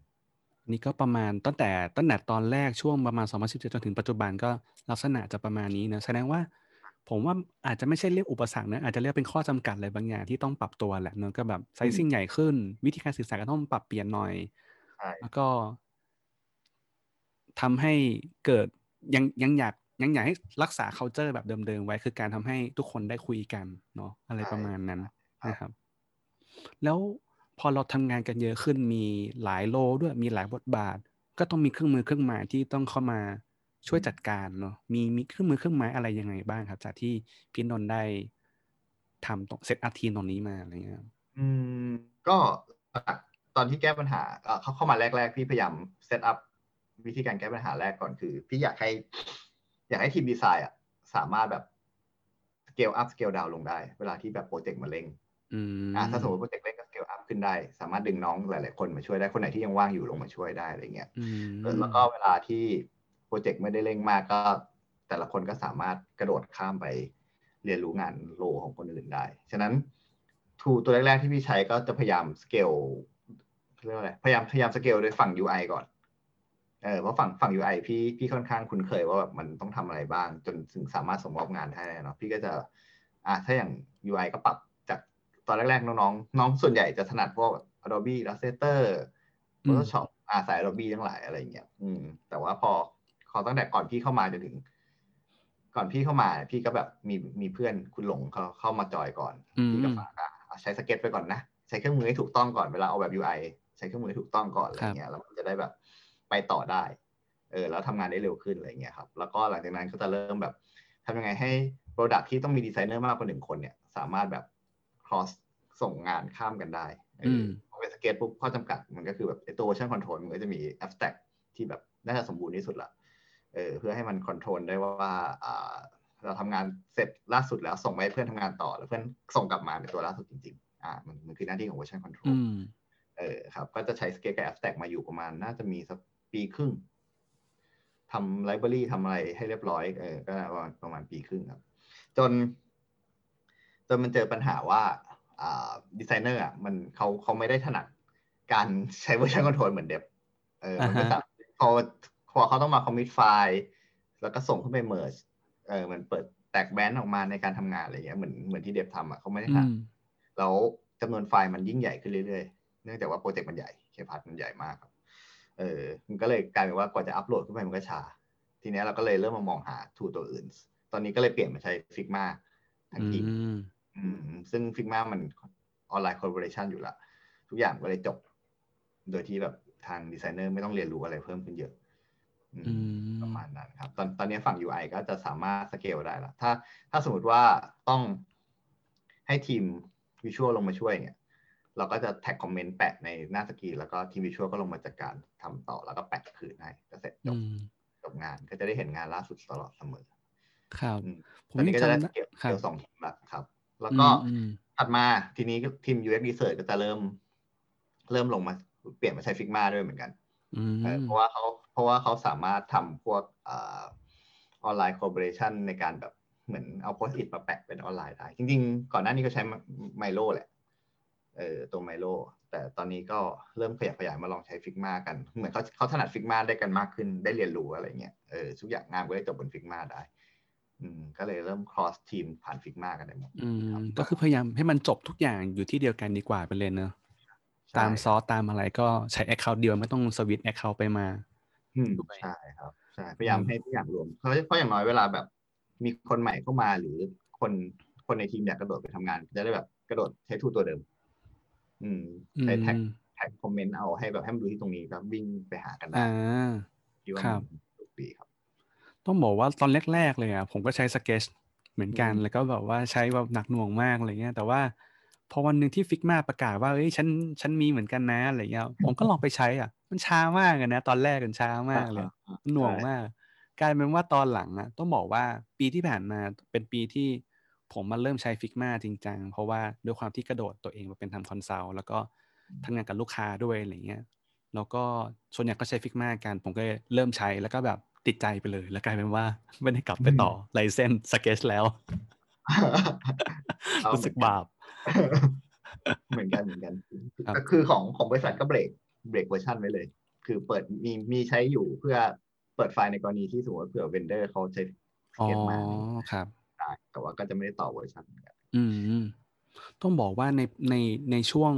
นี่ก็ประมาณตั้งแต่ตั้งแต่ตอนแรกช่วงประมาณ 2017 จนถึงปัจจุบันก็ลักษณะจะประมาณนี้นะแสดงว่าผมว่าอาจจะไม่ใช่เรียกอุปสรรคนะอาจจะเรียกเป็นข้อจำกัดอะไรบางอย่างที่ต้องปรับตัวแหละเนอะก็แบบไซซิ่งใหญ่ขึ้น วิธีการสื่อสารก็ต้องปรับเปลี่ยนหน่อยใช่แล้วก็ทำให้เกิดยังยังอยากยังอยากให้รักษา culture แบบเดิมๆไว้คือการทำให้ทุกคนได้คุยกันเนาะอะไรประมาณนั้นนะครับ แล้ว พอเราทำงานกันเยอะขึ้นมีหลาย role ด้วยมีหลายบทบาท ก็ต้องมีเครื่องมือเครื่องไม้ที่ต้องเข้ามาช่วยจัดการเนาะมีมีเครื่องมือเครื่องไม้อะไรยังไงบ้างครับ จากที่พี่นนท์ได้ทำตรง setup ทีมตรงนี้มาอะไรเงี้ยครับอืมก็ตอนที่แก้ปัญหาเอ่อเขาเข้ามาแรกๆ พี่พยายาม setup วิธีการแก้ปัญหาแรกก่อนคือ พี่อยากให้ อยากให้ทีมดีไซน์อะสามารถแบบ scale up scale down ลงได้ เวลาที่แบบโปรเจกต์มาเร่งอืมอะถ้าสมมติโปรเจกต์เร่งก็สเกลอัพ ขึ้นได้ สามารถดึงน้องหลาย ๆ คนมาช่วยได้คนไหนที่ยังว่างอยู่ลงมาช่วยได้อะไรเงี้ยอืมเออแล้วก็เวลาที่โปรเจกต์ไม่ได้เร่งมากก็ แต่ละคนก็สามารถกระโดดข้ามไปเรียนรู้งาน role ของคนอื่นได้ ฉะนั้น tool ตัวแรก ๆ ที่พี่ใช้ก็จะพยายามสเกลเรียกว่าอะไรพยายามพยายามสเกลโดยฝั่ง UI ก่อนเออเพราะฝั่งฝั่ง UI พี่พี่ค่อนข้างคุ้นเคยว่าแบบมันต้องทำอะไรบ้าง จนถึงสามารถส่งมอบงานให้เนาะพี่ก็จะอะถ้าอย่าง UI ก็ปรับจาก ตอนแรกๆ น้องๆ น้องส่วนใหญ่จะถนัดพวก Adobe Illustrator อืม Photoshop อาสาย Adobe ทั้งหลายอะไรเงี้ยอืม แต่ว่าพอเขาตั้งแต่ก่อนพี่เข้ามาจนถึง ก่อนพี่เข้ามา พี่ก็แบบมีมีเพื่อนคุณหลงเขาเข้ามาจอยก่อนอืมพี่ก็ฝากอะเอาใช้สเก็ตไปก่อนนะ ใช้เครื่องมือให้ถูกต้องก่อนเวลาเอาแบบ UI ใช้เครื่องมือให้ถูกต้องก่อนอะไรเงี้ยแล้วมันจะได้แบบไปต่อได้เออแล้วทำงานได้เร็วขึ้นอะไรเงี้ยครับ แล้วก็หลังจากนั้นก็จะเริ่มแบบทำยังไงให้ Product ที่ต้องมีดีไซเนอร์มากกว่าหนึ่งคนเนี่ย สามารถแบบ cross ส่งงานข้ามกันได้เอออมพอเป็นสเก็ตปุ๊บข้อจำกัดมันก็คือแบบไอ้ตัว version control มันก็จะมี Abstract ที่แบบน่าจะสมบูรณ์ที่สุดละเออเพื่อให้มัน control ได้ว่าอ่าเราทำงานเสร็จล่าสุดแล้วส่งไปให้เพื่อนทำงานต่อ แล้วเพื่อนส่งกลับมาเป็นตัวล่าสุดจริงๆ อ่ามันมันคือหน้าที่ของ version control อืมเออครับ ก็จะใช้ Skate กับ Abstract มาอยู่ประมาณน่าจะมีสักปีครึ่งทำ library ทำอะไรให้เรียบร้อยเออก็ประมาณประมาณปีครึ่งครับ จน จนมันเจอปัญหาว่าอ่าดีไซเนอร์อะมันเขาเขาไม่ได้ถนัดการใช้ version control เหมือนเดบเออมันก็อ่าฮะจะพอพอเขาต้องมา commit ไฟล์แล้วก็ส่งขึ้นไป merge เออมันเปิดแตกแบนออกมาในการทำงานอะไรเงี้ยเหมือนเหมือนที่เดบทำอะเขาไม่ได้อืถนัดมแล้วจำนวนไฟล์มันยิ่งใหญ่ขึ้นเรื่อยๆ เนื่องจากว่าโปรเจกต์มันใหญ่เคพัทมันใหญ่มากครับเออมันก็เลยกลายเป็นว่ากว่าจะอัปโหลดขึ้นไปมันก็ช้าทีเนี้ยเราก็เลยเริ่มมามองหาทูตัวอื่น ตอนนี้ก็เลยเปลี่ยนมาใช้ Figma ทั้งอื ทีมมอืมซึ่ง Figma มันออนไลน์คอล l a b o r a t i o n อยู่แล้วทุกอย่างก็เลยจบ โดยที่แบบทางดีไซเนอร์ไม่ต้องเรียนรู้อะไรเพิ่มขึ้นเยอะอืมอืมประมาณนั้นครับ ตอนตอนนี้ฝั่ง UI ก็จะสามารถสเกลได้แล้วถ้า ถ้าสมมติว่าต้องให้ทีม visual ลงมาช่วยเนี่ยเราก็จะ tag comment แปะในหน้าสกรีนแล้วก็ทีม visual ก็ลงมาจัดการทำต่อแล้วก็แปะคืนให้ก็เสร็จจอืบมจบงานก็จะได้เห็นงานล่าสุดตลอดเสมอ ครับอืมผมตอนนี้ยังก็จะได้จำสได้เกลครับสองทีมละครับ แล้วก็อืมถัดมาทีนี้ทีม UX Research ก็จะเริ่ม เริ่มลงมาเปลี่ยนมาใช้ Figma ด้วยเหมือนกันอืมเออเพราะว่าเขาเพราะว่าเขาสามารถทำพวกออนไลน์ collaboration ในการแบบเหมือนเอา Post-it มาแปะเป็นออนไลน์ได้ จริง ๆ ก่อนหน้านี้ก็ใช้ Miro แหละเออตัว Miro แต่ตอนนี้ก็เริ่มขยับขยายมาลองใช้ Figma กัน เหมือนเขาเขาถนัด Figma ได้กันมากขึ้นได้เรียนรู้อะไรเงี้ยเออทุกอย่างงานก็ได้จบบน Figma ได้ อืมก็เลยเริ่ม cross ทีมผ่าน Figma กันได้หมดอืมครับก็คือพยายามให้มันจบทุกอย่างอยู่ที่เดียวกันดีกว่าไปเลยเนอะใช่ตามซอสตามอะไรก็ใช้ account เดียวไม่ต้อง switch account ไปมาอืมด้วยใช่ครับใช่พยายามอืมให้ทุกอย่างรวมเพราะเพราะอย่างน้อยเวลาแบบ มีคนใหม่เข้ามาหรือคนคนในทีมอยากกระโดดไปทำงานจะได้แบบกระโดดใช้ tool ตัวเดิม อืมใช้ tag อืม tag comment เอาให้แบบให้มันดูที่ตรงนี้ก็วิ่งไปหากันได้อ่าคิดว่าครับมันถูกดีครับ ต้องบอกว่าตอนแรกๆเลยอะผมก็ใช้สเก็ตเหมือนกันอืมแล้วก็แบบว่าใช้แบบหนักหน่วงมากอะไรเงี้ย แต่ว่าพอวันหนึ่งที่ Figma ประกาศว่าเอ้ยฉันฉันมีเหมือนกันนะอะไรเงี้ยผมก็ลองไปใช้อะ มันช้ามากเลยนะ ตอนแรกมันช้ามากเลยอ่าหน่วงใช่มากกลายเป็นว่าตอนหลังอะต้องบอกว่าปีที่ผ่านมาเป็นปีที่ผมมาเริ่มใช้ Figma จริงจังเพราะว่าด้วยความที่กระโดดตัวเองมาเป็นทำ consult แล้วก็ทำงานกับลูกค้าด้วยอะไรเงี้ยแล้วก็ส่วนใหญ่ก็ใช้ Figma กัน ผมก็เลยเริ่มใช้แล้วก็แบบ ติดใจไปเลย แล้วกลายเป็นว่าไม่ได้กลับไปต่อไลเซนสเก t แล้วเอารู้สึกบาป เหมือนกันเหมือนกันครับก็คือของของบริษัทก็ break break version ไว้เลย คือเปิดมีมีใช้อยู่เพื่อเปิดไฟล์ในกรณีที่สมมติว่าเผื่อ vendor เขาใช้สอ๋อมาครับได้แต่ว่าก็จะไม่ได้ต่อเวอร์ชันเหมือนกันอืมต้องบอกว่าในในในช่วง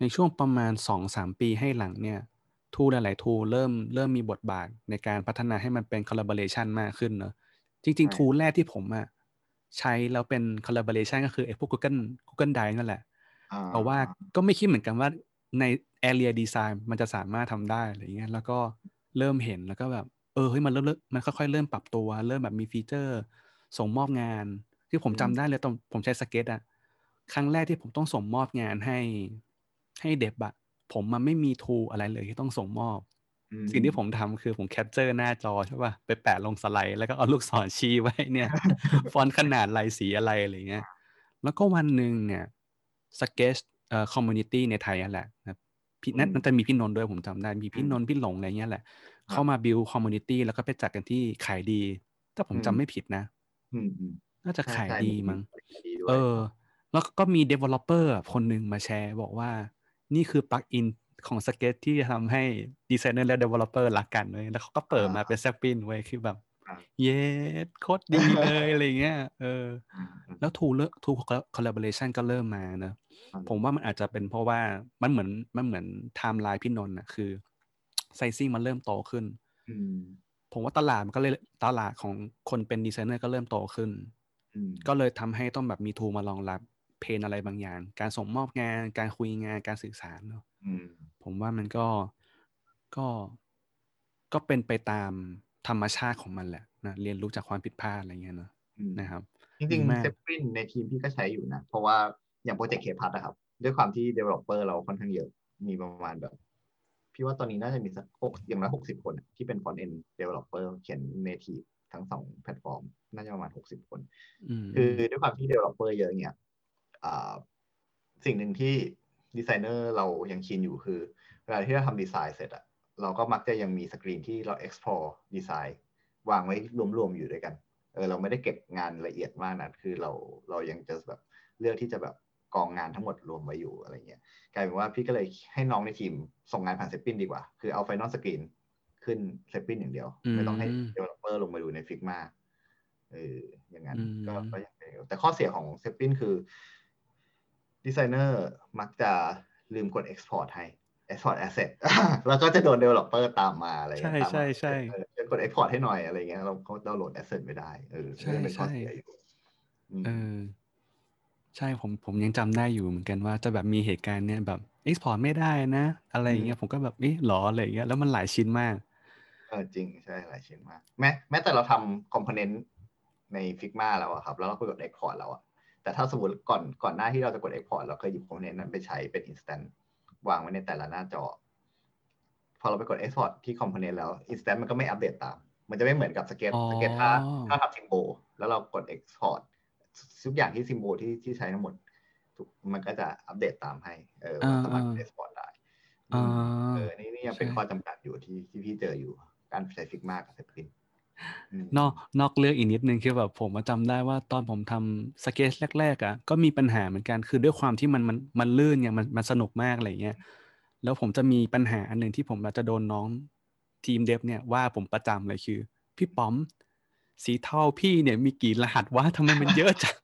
ในช่วงประมาณสองสามปีให้หลังเนี่ย ทูหลายๆทูเริ่มเริ่มมีบทบาทในการพัฒนาให้มันเป็น collaboration มากขึ้นเนอะจริงใช่ๆทูแรกที่ผมอะใช้แล้วเป็น collaboration ก็คือไอ้พวก Google Google Drive นั่นแหละอ่แต่ว่าก็ไม่คิดเหมือนกันว่าใน area design มันจะสามารถทำได้อะไรเงี้ยแล้วก็เริ่มเห็นแล้วก็แบบเออเฮ้ยมันเริ่มเริ่มมันค่อยๆเริ่มปรับตัว เริ่มแบบมีฟีเจอร์ ส่งมอบงาน ที่ผมจำได้เลยตอนผมใช้สเก็ตอะครั้งแรกที่ผมต้องส่งมอบงานให้ให้ dev อะ ผมมันไม่มี tool อะไรเลยที่ต้องส่งมอบอืมสิ่งที่ผมทำคือผม capture หน้าจอใช่ป่ะไปแปะลงสไลด์แล้วก็เอาลูกศรชี้ไว้เนี่ย ฟอนต์ขนาดลายสีอะไรอะไรเงี้ย แล้วก็วันหนึ่งเนี่ยสเก็ตเอ่อ community ในไทยนั่นแหละนะครับพี่นั่นอืมนั่นจะมีพี่นนท์ด้วยผมจำได้ มีพี่อืมนนท์พี่หลงอะไรเงี้ยแหละครับเข้ามา build community แล้วก็ไปจัดกันที่ Kaidee ถ้าผมอืมจำไม่ผิดนะอืมอืมน่าจะใช่ Kaidee ใช่มั้งดีด้วยเออ แล้วก็มี developer คนหนึ่งมาแชร์บอกว่า นี่คือ plugin ของสเก็ตที่จะทำให้ดีไซเนอร์และ developer รักกันเลยแล้วเขาก็เปิดมาเป็น Zeplin เว้ยคือแบบครับเย้โคตรดีเลยอะไรเงี้ยเอออืมอืมแล้ว tool เลย tool collaboration ก็เริ่มมาเนอะอืมผมว่ามันอาจจะเป็นเพราะว่ามันเหมือนมันเหมือนไทม์ไลน์พี่นนท์อะคือ sizing มันเริ่มโตขึ้นอืมผมว่าตลาดมันก็เลยตลาดของคนเป็นดีไซเนอร์ก็เริ่มโตขึ้นอืมก็เลยทำให้ต้องแบบมี tool มารองรับ pain อะไรบางอย่าง การส่งมอบงาน การคุยงานการสื่อสารเนอะอืมผมว่ามันก็ก็ก็เป็นไปตามธรรมชาติของมันแหละนะเรียนรู้จากความผิดพลาดอะไรเงี้ยเนอะอืมนะครับ จริงดีๆมาก Zeplin ในทีมพี่ก็ใช้อยู่นะ เพราะว่าอย่างโปรเจกต์เคพัทนะครับ ด้วยความที่ developer เราค่อนข้างเยอะ มีประมาณแบบ พี่ว่าตอนนี้น่าจะมีสักหกอย่างละหกสิบคนอะที่เป็น front end developer เขียน native ทั้งสองแพลตฟอร์ม น่าจะประมาณหกสิบคนอืมคือด้วยความที่ developer เยอะเนี่ยอ่า สิ่งหนึ่งที่ดีไซเนอร์เรายังชินอยู่คือ เวลาที่เราทำดีไซน์เสร็จอะเราก็มักจะยังมีสกรีนที่เรา explore ดีไซน์วางไว้รวมๆอยู่ด้วยกันเออเราไม่ได้เก็บงานละเอียดมากนะคือเราเรายังจะแบบเลือกที่จะแบบกองงานทั้งหมดรวมไว้อยู่อะไรเงี้ยกลายเป็นว่าพี่ก็เลยให้น้องในทีมส่งงานผ่าน Zeplin ดีกว่า คือเอา final screen ขึ้น Zeplin อย่างเดียว ไม่ต้องให้ developer ลงมาดูใน Figma เอออย่างนั้นอืมก็ก็ยังเป็นอยู่แต่ข้อเสียของ Zeplin คือ ดีไซเนอร์มักจะลืมกด export ให้ export asset แล้วก็จะโดน developer ตามมาอะไรเงี้ยใช่ตามมาใช่ใช่เออเดี๋ยวกด export ให้หน่อยอะไรเงี้ยเราเขาดาวน์โหลด asset ไม่ได้เออใช่นี่เป็นข้อใช่เสียอยู่อืมเออใช่ผมผมยังจำได้อยู่เหมือนกันว่าจะแบบมีเหตุการณ์เนี่ยแบบ export ไม่ได้นะ อะไรอย่างเงี้ยผมก็แบบเอ๊ะหรออะไรอย่างเงี้ยแล้วมันหลายชิ้นมากเออจริงใช่หลายชิ้นมาก แม้แม้แต่เราทำคอมโพเนนต์ใน Figma แล้วอะครับ แล้วเราก็กด Export แล้วอะ แต่ถ้าสมมติก่อนก่อนหน้าที่เราจะกด Export เราเคยหยิบคอมโพเนนต์นั้นไปใช้เป็น Instant วางไว้ในแต่ละหน้าจอ พอเราไปกด Export ที่คอมโพเนนต์แล้ว Instant มันก็ไม่อัปเดตตาม มันจะไม่เหมือนกับสเก็ตอ๋อสเก็ตถ้าถ้าทำ symbol แล้วเรากด Export ทุกอย่างที่ symbol ที่ที่ใช้ทั้งหมดทุกมันก็จะอัปเดตตามให้ เออว่าสามารถ Export ได้อ่าเออนี่นี่ยังเป็นใช่ข้อจำกัดอยู่ที่ที่พี่เจออยู่การใช้ Figma กกับ Zeplin อืม นอกนอกเรื่องอีกนิดนึงคือแบบผมมาจำได้ว่าตอนผมทำสเก็ตแรกๆอะก็มีปัญหาเหมือนกันคือด้วยความที่มันมันมันลื่นไงมันมันสนุกมากอะไรเงี้ยแล้วผมจะมีปัญหาอันหนึ่งที่ผมอาจจะโดนน้องทีมเดฟเนี่ยว่าผมประจำเลยคือ พี่ป๋อม สีเทาพี่เนี่ยมีกี่รหัสวะทำไมมันเยอะจัง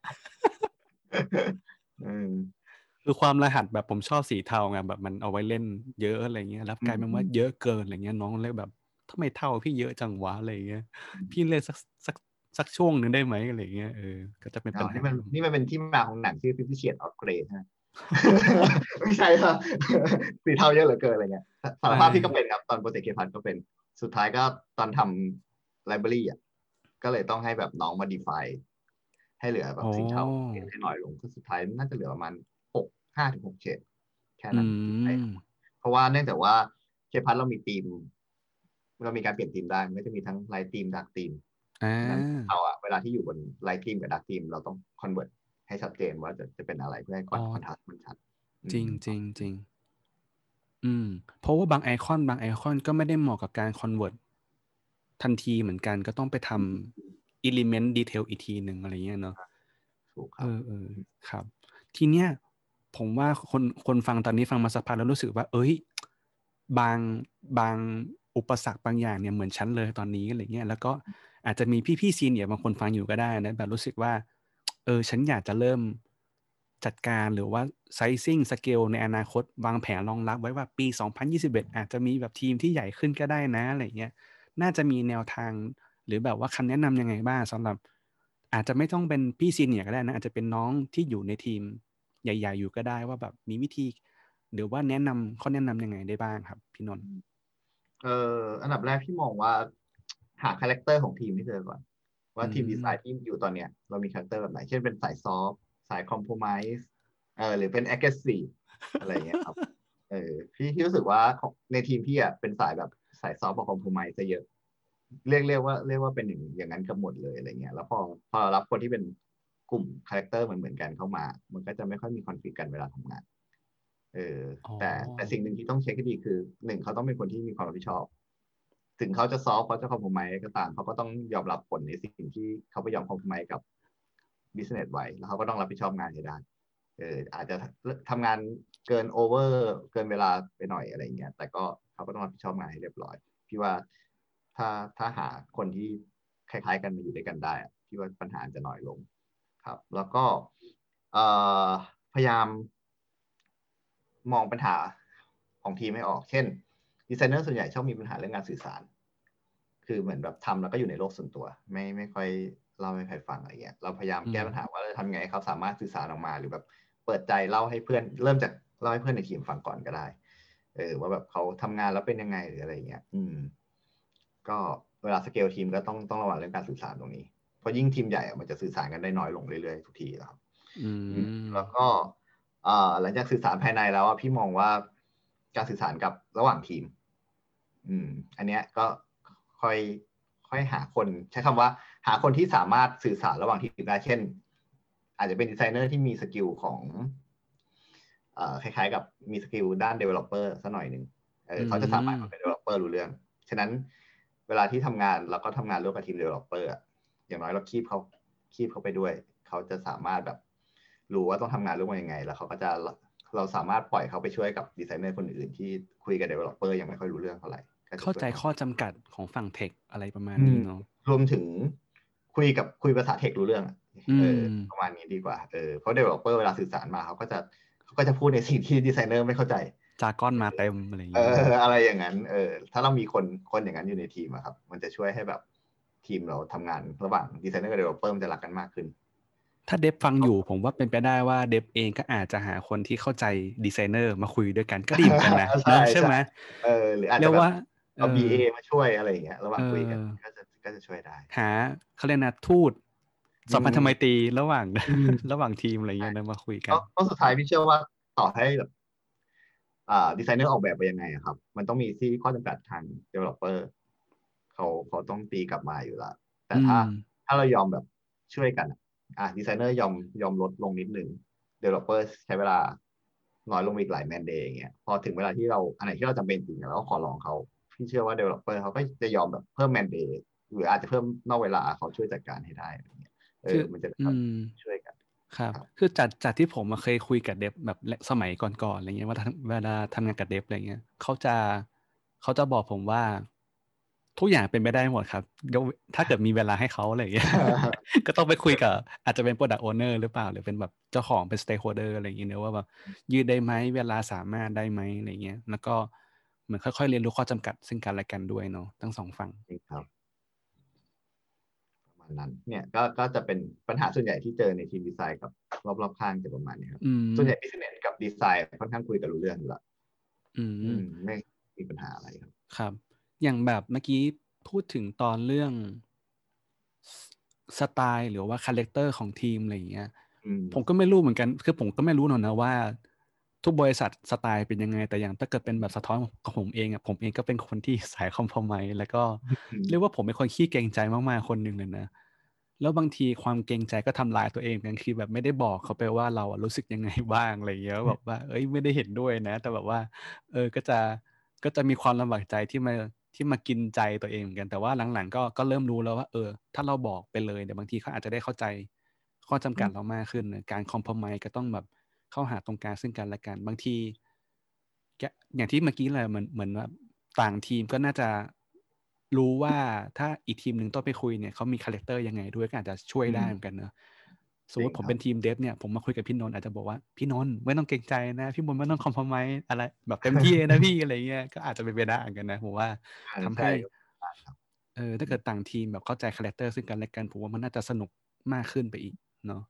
อืมคือความรหัสแบบผมชอบสีเทาไงแบบมันเอาไว้เล่นเยอะอะไรเงี้ยแล้วกลายเป็นว่าอืมเยอะเกินอะไรเงี้ยน้องเลยแบบ ทำไมเท่าพี่เยอะจังวะอะไรเงี้ย พี่เล่นสักสักสักช่วงหนึ่งได้ไหมอะไรเงี้ยเออก็จะเป็นปัอ๋ญอหานี่มันนี่มันเป็นที่มาของหนังชื่อ Fifty Shades of Grey ฮะไม่ใช่ครับสีเทาเยอะเหลือเกินอะไรเงี้ยสารภาพพี่ก็เป็นครับ ตอนโปรเจกต์ K PLUS ก็เป็นสุดท้ายก็ตอนทำ library อะก็เลยต้องให้แบบน้องมา define ให้เหลือแบบสีเทาให้น้อยลงก็สุดท้ายน่าจะเหลือประมาณหกห้าถึงหกเฉดแค่อืนั้นใช่มเพราะว่าเนื่องจากว่า K PLUS เรามีทีม เรามีการเปลี่ยนทีมได้ มันก็จะมีทั้ง light theme dark themeอ่านั้นเราอะเวลาที่อยู่บน light theme กับ dark theme เราต้องconvert ให้ชัดเจนว่าจะจะเป็นอะไรเพื่อให้คอนอ๋อ contrast มันชัด จริงอืมจริงจริงอืม เพราะว่าบางไอคอน บางไอคอนก็ไม่ได้เหมาะกับการ convert ทันทีเหมือนกันก็ต้องไปทำ element detail อีกทีหนึ่งอะไรเงี้ยเนาะถูกคเอรับอเออครับ ทีเนี้ยผมว่าคนคนฟังตอนนี้ฟังมาสักพักแล้วรู้สึกว่า เอ้ย บางบาง อุปสรรคบางอย่างเนี่ยเหมือนฉันเลยตอนนี้อะไรเงี้ยแล้วก็อาจจะมีพี่ๆซีเนียร์บางคนฟังอยู่ก็ได้นะแบบรู้สึกว่า เออฉันอยากจะเริ่มจัดการหรือว่าไซซิ่งสเกลในอนาคต วางแผนรองรับไว้ว่าปี 2021 อาจจะมีแบบทีมที่ใหญ่ขึ้นก็ได้นะอะไรเงี้ยน่าจะมีแนวทางหรือแบบว่าคำแนะนำยังไงบ้างสำหรับ อาจจะไม่ต้องเป็นพี่ซีเนียร์ก็ได้นะ อาจจะเป็นน้องที่อยู่ในทีมใหญ่ ๆ อยู่ก็ได้ว่าแบบมีวิธี หรือว่าแนะนำข้อแนะนำยังไงได้บ้างครับ พี่นนท์ เอออันดับแรกพี่มองว่าหาคาแรคเตอร์ของทีมให้เจอก่อน ว่าทีมดีไซน์ที่อยู่ตอนเนี้ย เรามีคาแรคเตอร์แบบไหน เช่นเป็นสายซอฟสายคอมโพม i s e เออหรือเป็น aggressive อะไรเงี้ยครับเออพี่พี่รู้สึกว่าของในทีมพี่อะเป็นสายแบบสายซอฟกับคอมโพม i s e ซะเยอะ เรียกเรียกว่าเรียกว่าเป็นอย่างอย่างนั้นกันหมดเลยอะไรเงี้ยแล้วพอพอรารับคนที่เป็นกลุ่มคาแรคเตอร์เหมือนเหมือนกันเข้ามา มันก็จะไม่ค่อยมี conflict กันเวลาทำงาน เออออแต่แต่สิ่งหนึ่งที่ต้องเช็คให้ดีคือหนึ่งเขาต้องเป็นคนที่มีความรับผิดชอบ ถึงเขาจะซอฟเขาจะคอมโพม i s e ก็ตามเขาก็ต้องยอมรับผลในสิ่งที่เขาไปยอมคอมโพม i s e กับ business ไว้แล้วเขาก็ต้องรับผิดชอบงานให้ได้เอออาจจะทำงานเกินโอเวอร์เกินเวลาไปหน่อยอะไรเงี้ยแต่ก็เขาก็ต้องรับผิดชอบงานให้เรียบร้อย พี่ว่าถ้าถ้าหาคนที่คล้ายๆกันมาอยู่ด้วยกันได้อะพี่ว่าปัญหาจะน้อยลงครับ แล้วก็เอ่อพยายาม มองปัญหาของทีมให้ออก เช่น ดีไซเนอร์ส่วนใหญ่ชอบมีปัญหาเรื่องการสื่อสาร คือเหมือนแบบทำแล้วก็อยู่ในโลกส่วนตัว ไม่ไม่ค่อยเล่าให้ใครฟังอะไรเงี้ย เราพยายามแก้อืมปัญหาว่าเราจะทำไงให้เขาสามารถสื่อสารออกมา หรือแบบเปิดใจเล่าให้เพื่อน เริ่มจากเล่าให้เพื่อนในทีมฟังก่อนก็ได้ เออว่าแบบเขาทำงานแล้วเป็นยังไงหรืออะไรเงี้ย อืม ก็เวลาสเกลทีมก็ต้องต้องระวังเรื่องการสื่อสารตรงนี้ เพราะยิ่งทีมใหญ่อะมันจะสื่อสารกันได้น้อยลงเรื่อยๆทุกทีนะครับอืมแล้วก็เอ่อ หลังจากสื่อสารภายในแล้วอะพี่มองว่าการสื่อสารกับระหว่างทีม อืม อันเนี้ยก็ค่อยค่อยหาคนใช้คำว่า หาคนที่สามารถสื่อสารระหว่างทีมได้เช่น อาจจะเป็นดีไซเนอร์ที่มี skill ของเอ่อคล้ายๆ กับมี skill ด้าน developer สักหน่อยหนึ่งเออเขาจะสามารถเป็น developer รู้เรื่อง ฉะนั้นเวลาที่ทำงานเราก็ทำงานร่วมกับทีม developer อะอย่างน้อยเราคีบเขาคีบเขาไปด้วย เขาจะสามารถแบบ รู้ว่าต้องทำงานร่วมกันยังไง แล้วเขาก็จะเราสามารถปล่อยเขาไปช่วยกับดีไซเนอร์คนอื่นที่คุยกับ developer ยังไม่ค่อยรู้เรื่องเท่าไหร่ก็ะเข้าใจช่วยข้อจำกัดของฝั่งเทคอะไรประมาณอืนี้มเนาะรวมถึงคุยกับคุยภาษาเทครู้เรื่องอะเอออมประมาณนี้ดีกว่าเออเพราะ developer เวลาสื่อสารมาเขาก็จะเขาก็จะพูดในสิ่งที่ดีไซเนอร์ไม่เข้าใจ jargon มาเต็มอะไรอย่างเอเงี้ยออะไรอย่างนั้นเออถ้าเรามีคนคนอย่างนั้นอยู่ในทีมอะครับ มันจะช่วยให้แบบทีมเราทำงานระหว่างดีไซเนอร์กับ developer มันจะรักกันมากขึ้น ถ้า dev ฟังอยู่ผมว่าเป็นไปได้ว่า dev เองก็อาจจะหาคนที่เข้าใจดีไซเนอร์มาคุยด้วยกันก็ดีเหมือนกันนะใช่นะใช่ไหมเออหรืออาจเรีจะยกแบบว่าเอาเออ BA มาช่วยอะไรอย่างเงี้ยระหว่างคุยกันเออก็จะก็จะช่วยได้ หาเขาเรียกนะทูตสัมพันธไมตรีระหว่างอืมระหว่างทีมอะไรเงี้ยนะมาคุยกันก็ก็สุดท้ายพี่เชื่อว่าต่อให้แบบอ่าดีไซเนอร์ออกแบบไปยังไงอะครับ มันต้องมีที่ข้อจำกัดทาง developer เขาเขาต้องตีกลับมาอยู่แล้วแต่ถ้าอืมถ้าเรายอมแบบช่วยกัน อะอะดีไซเนอร์ยอมยอมลดลงนิดนึง developer ใช้เวลาน้อยลงอีกหลาย man-day อย่างเงี้ยพอถึงเวลาที่เราอันไหนที่เราจำเป็นจริงเราก็ขอร้องเขาพี่เชื่อว่า developer เขาก็จะยอมแบบเพิ่ม man-dayหรืออาจจะเพิ่มนอกเวลาเขาช่วยจัดการให้ได้อะไรเงี้ยเอคืออมันจะอืทำมช่วยกันครับครับคือจากจากที่ผมมาเคยคุยกับเดฟแบบสมัยก่อนๆอะไรเงี้ยว่าทำเวลาทำงานกับเดฟอะไรเงี้ยเขาจะเขาจะบอกผมว่า ทุกอย่างเป็นไปได้หมดครับยกถ้าเกิดมีเวลาให้เขาอะไรเงี้ยก็ต้องไปคุยกับ อาจจะเป็น product owner หรือเปล่า หรือเป็นแบบเจ้าของเป็น stakeholder อะไรอย่างเงี้ยเนอะว่าแบบยืดได้ไหมเวลาสามารถได้ไหมอะไรเงี้ยแล้วก็เหมือนค่อยๆเรียนรู้ข้อจำกัดซึ่งกันและกันด้วยเนาะทั้งสองฝั่งจริงครับประมาณนั้นเนี่ยก็ก็จะเป็นปัญหาส่วนใหญ่ที่เจอในทีมดีไซน์กับรอบๆข้างจะประมาณนี้ครับอืมส่วนใหญ่ business กับดีไซน์ค่อนข้างคุยกันรู้เรื่องอยู่แล้วอืมอืมไม่มีปัญหาอะไรครับ ครับ อย่างแบบเมื่อกี้พูดถึงตอนเรื่องสสไตล์หรือว่าคาแรคเตอร์ของทีมอะไรอย่างเงี้ยอืมผมก็ไม่รู้เหมือนกัน คือผมก็ไม่รู้หรอกนะว่า ทุกบริษัทสไตล์เป็นยังไง แต่อย่างถ้าเกิดเป็นแบบสะท้อนของผมเองอะผมเองก็เป็นคนที่สายคอมพอมไมแล้วก็อืมเรียกว่าผมเป็นคนขี้เกรงใจมากๆคนหนึ่งเลยนะแล้วบางทีความเกรงใจก็ทำลายตัวเองกันคือแบบไม่ได้บอกเขาไปว่าเราอะรู้สึกยังไงบ้างอะไรอย่างเงี้ยแบบว่า เอ้ยไม่ได้เห็นด้วยนะ แต่แบบว่า เออก็จะก็จะมีความลำบากใจที่มา ที่มากินใจตัวเองเหมือนกันแต่ว่าหลังๆก็ก็เริ่มรู้แล้วว่า เออ ถ้าเราบอกไปเลยเดี๋ยวบางทีเขาอาจจะได้เข้าใจ ข้อจำกัดเรามากขึ้นนะการคอมพ o ไมก็ต้องแบบเข้าหาตรงกลางซึ่งกันและกันบางทีแกอย่างที่เมื่อกี้เลยเหมือนเหมือนว่าต่างทีมก็น่าจะรู้ว่าถ้าอีกทีมหนึ่งต้องไปคุยเนี่ยเขามีคาแรคเตอร์ยังไงด้วยก็อาจจะช่วยได้เหมือนกันเนอะ สมมติผมเป็นทีม dev เนี่ยผมมาคุยกับพี่นนท์อาจจะบอกว่าพี่นนท์ไม่ต้องเกรงใจนะ พี่นนท์ไม่ต้องคอมพ o ไมอะไรแบบเต็มที่เลยนะพี่อะไรเงี้ยก็อาจจะเป็นไปได้เหมือนกันนะผมว่าอ่าทำใช่ให้ครับเออถ้าเกิดต่างทีมแบบเข้าใจคาแรคเตอร์ซึ่งกันและกันผมว่ามันน่าจะสนุกมากขึ้นไปอีกเนาะ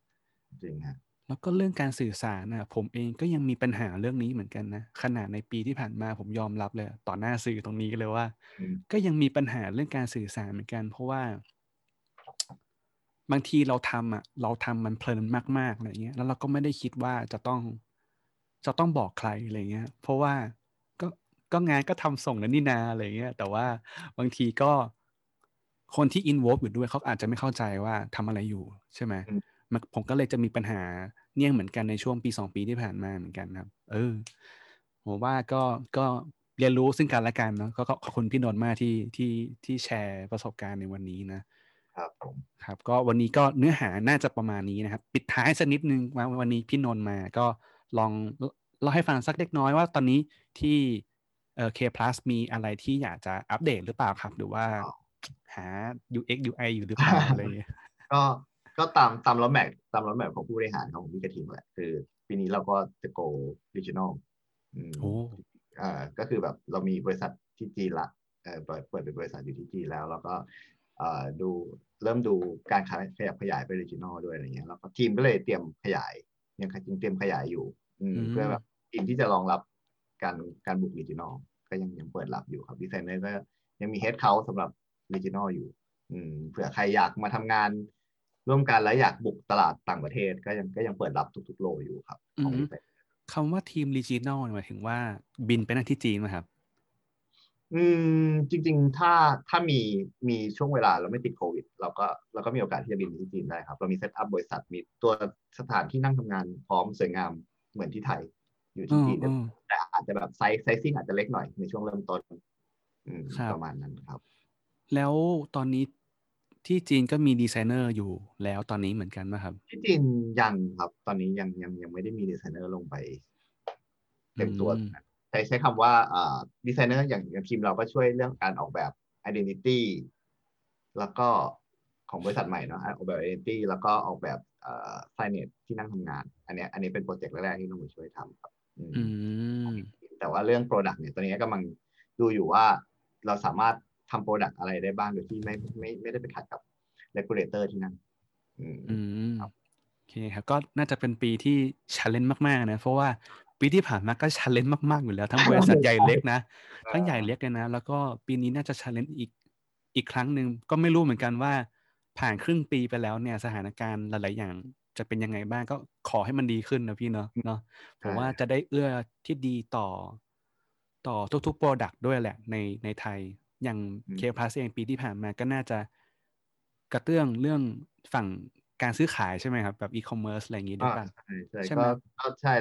จริงฮะแล้วก็เรื่องการสื่อสารนะผมเองก็ยังมีปัญหาเรื่องนี้เหมือนกันนะขนาดในปีที่ผ่านมาผมยอมรับเลย ต่อหน้าสื่อตรงนี้เลยว่าอืมก็ยังมีปัญหาเรื่องการสื่อสารเหมือนกัน เพราะว่า บางทีเราทำอะเราทำมันเพลินมากๆอะไรเงี้ยแล้วเราก็ไม่ได้คิดว่าจะต้องจะต้องบอกใครอะไรเงี้ย เพราะว่าก็ก็งานก็ทำส่งแล้วนี่นาอะไรเงี้ยแต่ว่าบางทีก็คนที่อินวอลอยู่ด้วยเขาอาจจะไม่เข้าใจว่าทำอะไรอยู่ใช่ไหมอืมมันผมก็เลยจะมีปัญหาเนี่ยเหมือนกันในช่วงปีสองปีที่ผ่านมาเหมือนกันครับ เออผมว่าก็ก็เรียนรู้ซึ่งกันและกันเนาะก็ก็ขอบคุณพี่นนท์มากที่ที่ที่แชร์ประสบการณ์ในวันนี้นะ ครับผมครับ ก็วันนี้ก็เนื้อหาน่าจะประมาณนี้นะครับ ปิดท้ายสักนิดนึงว่าวันนี้พี่นนท์มาก็ลองเล่าให้ฟังสักเล็กน้อยว่าตอนนี้ที่เอ่อ K plus มีอะไรที่อยากจะอัปเดตหรือเปล่าครับ หรือว่าหา UX UI อยู่หรือเปล่าอะไรอย่างเงี้ยก็ก็ตามตามรถแมพตามรถแมพของผู้บริหารของพี่กระทิงแหละคือปีนี้เราก็จะ go regional อืมโอ้เอ่อก็คือแบบเรามีบริษัทที่จีนละเอ่อเปิดเปิดเป็นบริษัทอยู่ที่จีนแล้ว แล้วก็เอ่อ ดูเริ่มดูการขยับขยายไป regional ด้วยอะไรเงี้ยแล้วก็ทีมก็เลยเตรียมขยายยังจริงเตรียมขยายอยู่อืมอืมเพื่อแบบทีมที่จะรองรับการการบุก regional ก็ยังยังเปิดรับอยู่ครับดีไซเนอร์ก็ยังมี head count สำหรับ regional อยู่ อืมเผื่อใครอยากมาทำงานร่วมกันแล้วอยากบุกตลาดต่างประเทศก็ยังก็ยังเปิดรับทุกๆ role อยู่ครับของอือฮึดีไซเนอร์คำว่าทีม regional หมายถึงว่าบินไปนั่งที่จีนไหมครับ อืมจริง ๆ ถ้าถ้ามีมีช่วงเวลาเราไม่ติดโควิด เราก็เราก็มีโอกาสที่จะบินไปที่จีนได้ครับ เรามี set up บริษัทมีตัวสถานที่นั่งทำงานพร้อมสวยงามเหมือนที่ไทยอยู่ที่จีนอืมแต่อาจจะแบบ size sizing อาจจะเล็กหน่อยในช่วงเริ่มต้นอืมครับประมาณนั้นครับ แล้วตอนนี้ที่จีนก็มีดีไซเนอร์อยู่แล้วตอนนี้เหมือนกันนะครับ ที่จีนยังครับ ตอนนี้ยังยังยังไม่ได้มีดีไซเนอร์ลงไปเต็มตัวอืม ใช้ใช้คำว่าอ่าดีไซเนอร์อย่างอย่างทีมเราก็ช่วยเรื่องการออกแบบ identity แล้วก็ของบริษัทใหม่เนาะออกแบบ identity แล้วก็ออกแบบเอ่อ signage ที่นั่งทำงาน อันเนี้ยอันนี้เป็นโปรเจกต์แรกๆที่น้องหมูช่วยทำครับอืมอืมแต่ว่าเรื่อง Product เนี่ยตอนนี้กำลังดูอยู่ว่าเราสามารถทำ Product อะไรได้บ้างโดยที่ไม่ไม่ไม่ได้ไปขัดกับ regulator ที่นั่นอืมอืมครับโอเคครับก็น่าจะเป็นปีที่ช l เลน g e มาก ๆ นะ เพราะว่า ปีที่ผ่านมาก็ช l เลน g e มากๆอยู่แล้ว ทั้งบริษัทใหญ่เล็กนะทั้งใหญ่เล็กเลยนะ แล้วก็ปีนี้น่าจะช l เลน g e อีกอีกครั้งหนึ่งก็ไม่รู้เหมือนกันว่า ผ่านครึ่งปีไปแล้วเนี่ยสถานการณ์หลาย ๆ อย่างจะเป็นยังไงบ้างก็ขอให้มันดีขึ้นนะพี่เนาะเนาะผมว่าจะได้เอื้อที่ดีต่อ ต่อทุกๆโปรดักต์ด้วยแหละในในไทยอย่างอืมเคพลัสเองปีที่ผ่านมาก็น่าจะกระเตื้องเรื่องฝั่งการซื้อขายใช่ไหมครับ แบบอีคอมเมิร์ซอะไรอย่างงี้ด้วยป่ะใช่ใช่ใช่ไหมก็ก็ใช่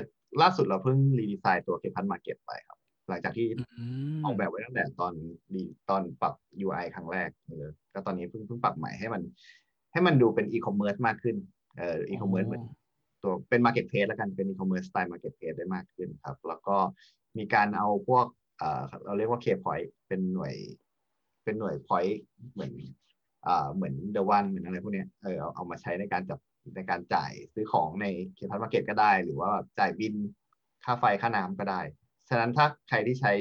ล่าสุดเราเพิ่ง redesign ตัว K PLUS Market ไปครับ หลังจากที่อืมออกแบบไว้ตั้งแต่ตอนดีตอนปรับ UI ครั้งแรกเลยก็ตอนนี้เพิ่งเพิ่งปรับใหม่ให้มัน ให้มันดูเป็นอีคอมเมิร์ซมากขึ้นเอ่ออีคอมเมิร์ซเหมือนตัวเป็นมาร์เก็ตเพ e แล้วกันเป็นอีคอมเมิร์ซสไตล์มาร์เก็ตเพ e ได้มากขึ้นครับ แล้วก็มีการเอาพวกเอ่อเราเรียกว่า K Point เป็นหน่วย เป็นหน่วย point เหมือนอ่าเหมือน The 1เหมือนอะไรพวกเนี้ยเออเอาเอามาใช้ในการจับ ในการจ่ายซื้อของใน K PLUS Market ก็ได้ หรือว่าจ่ายบิลค่าไฟค่าน้ำก็ได้ ฉะนั้นถ้าใครที่ใช้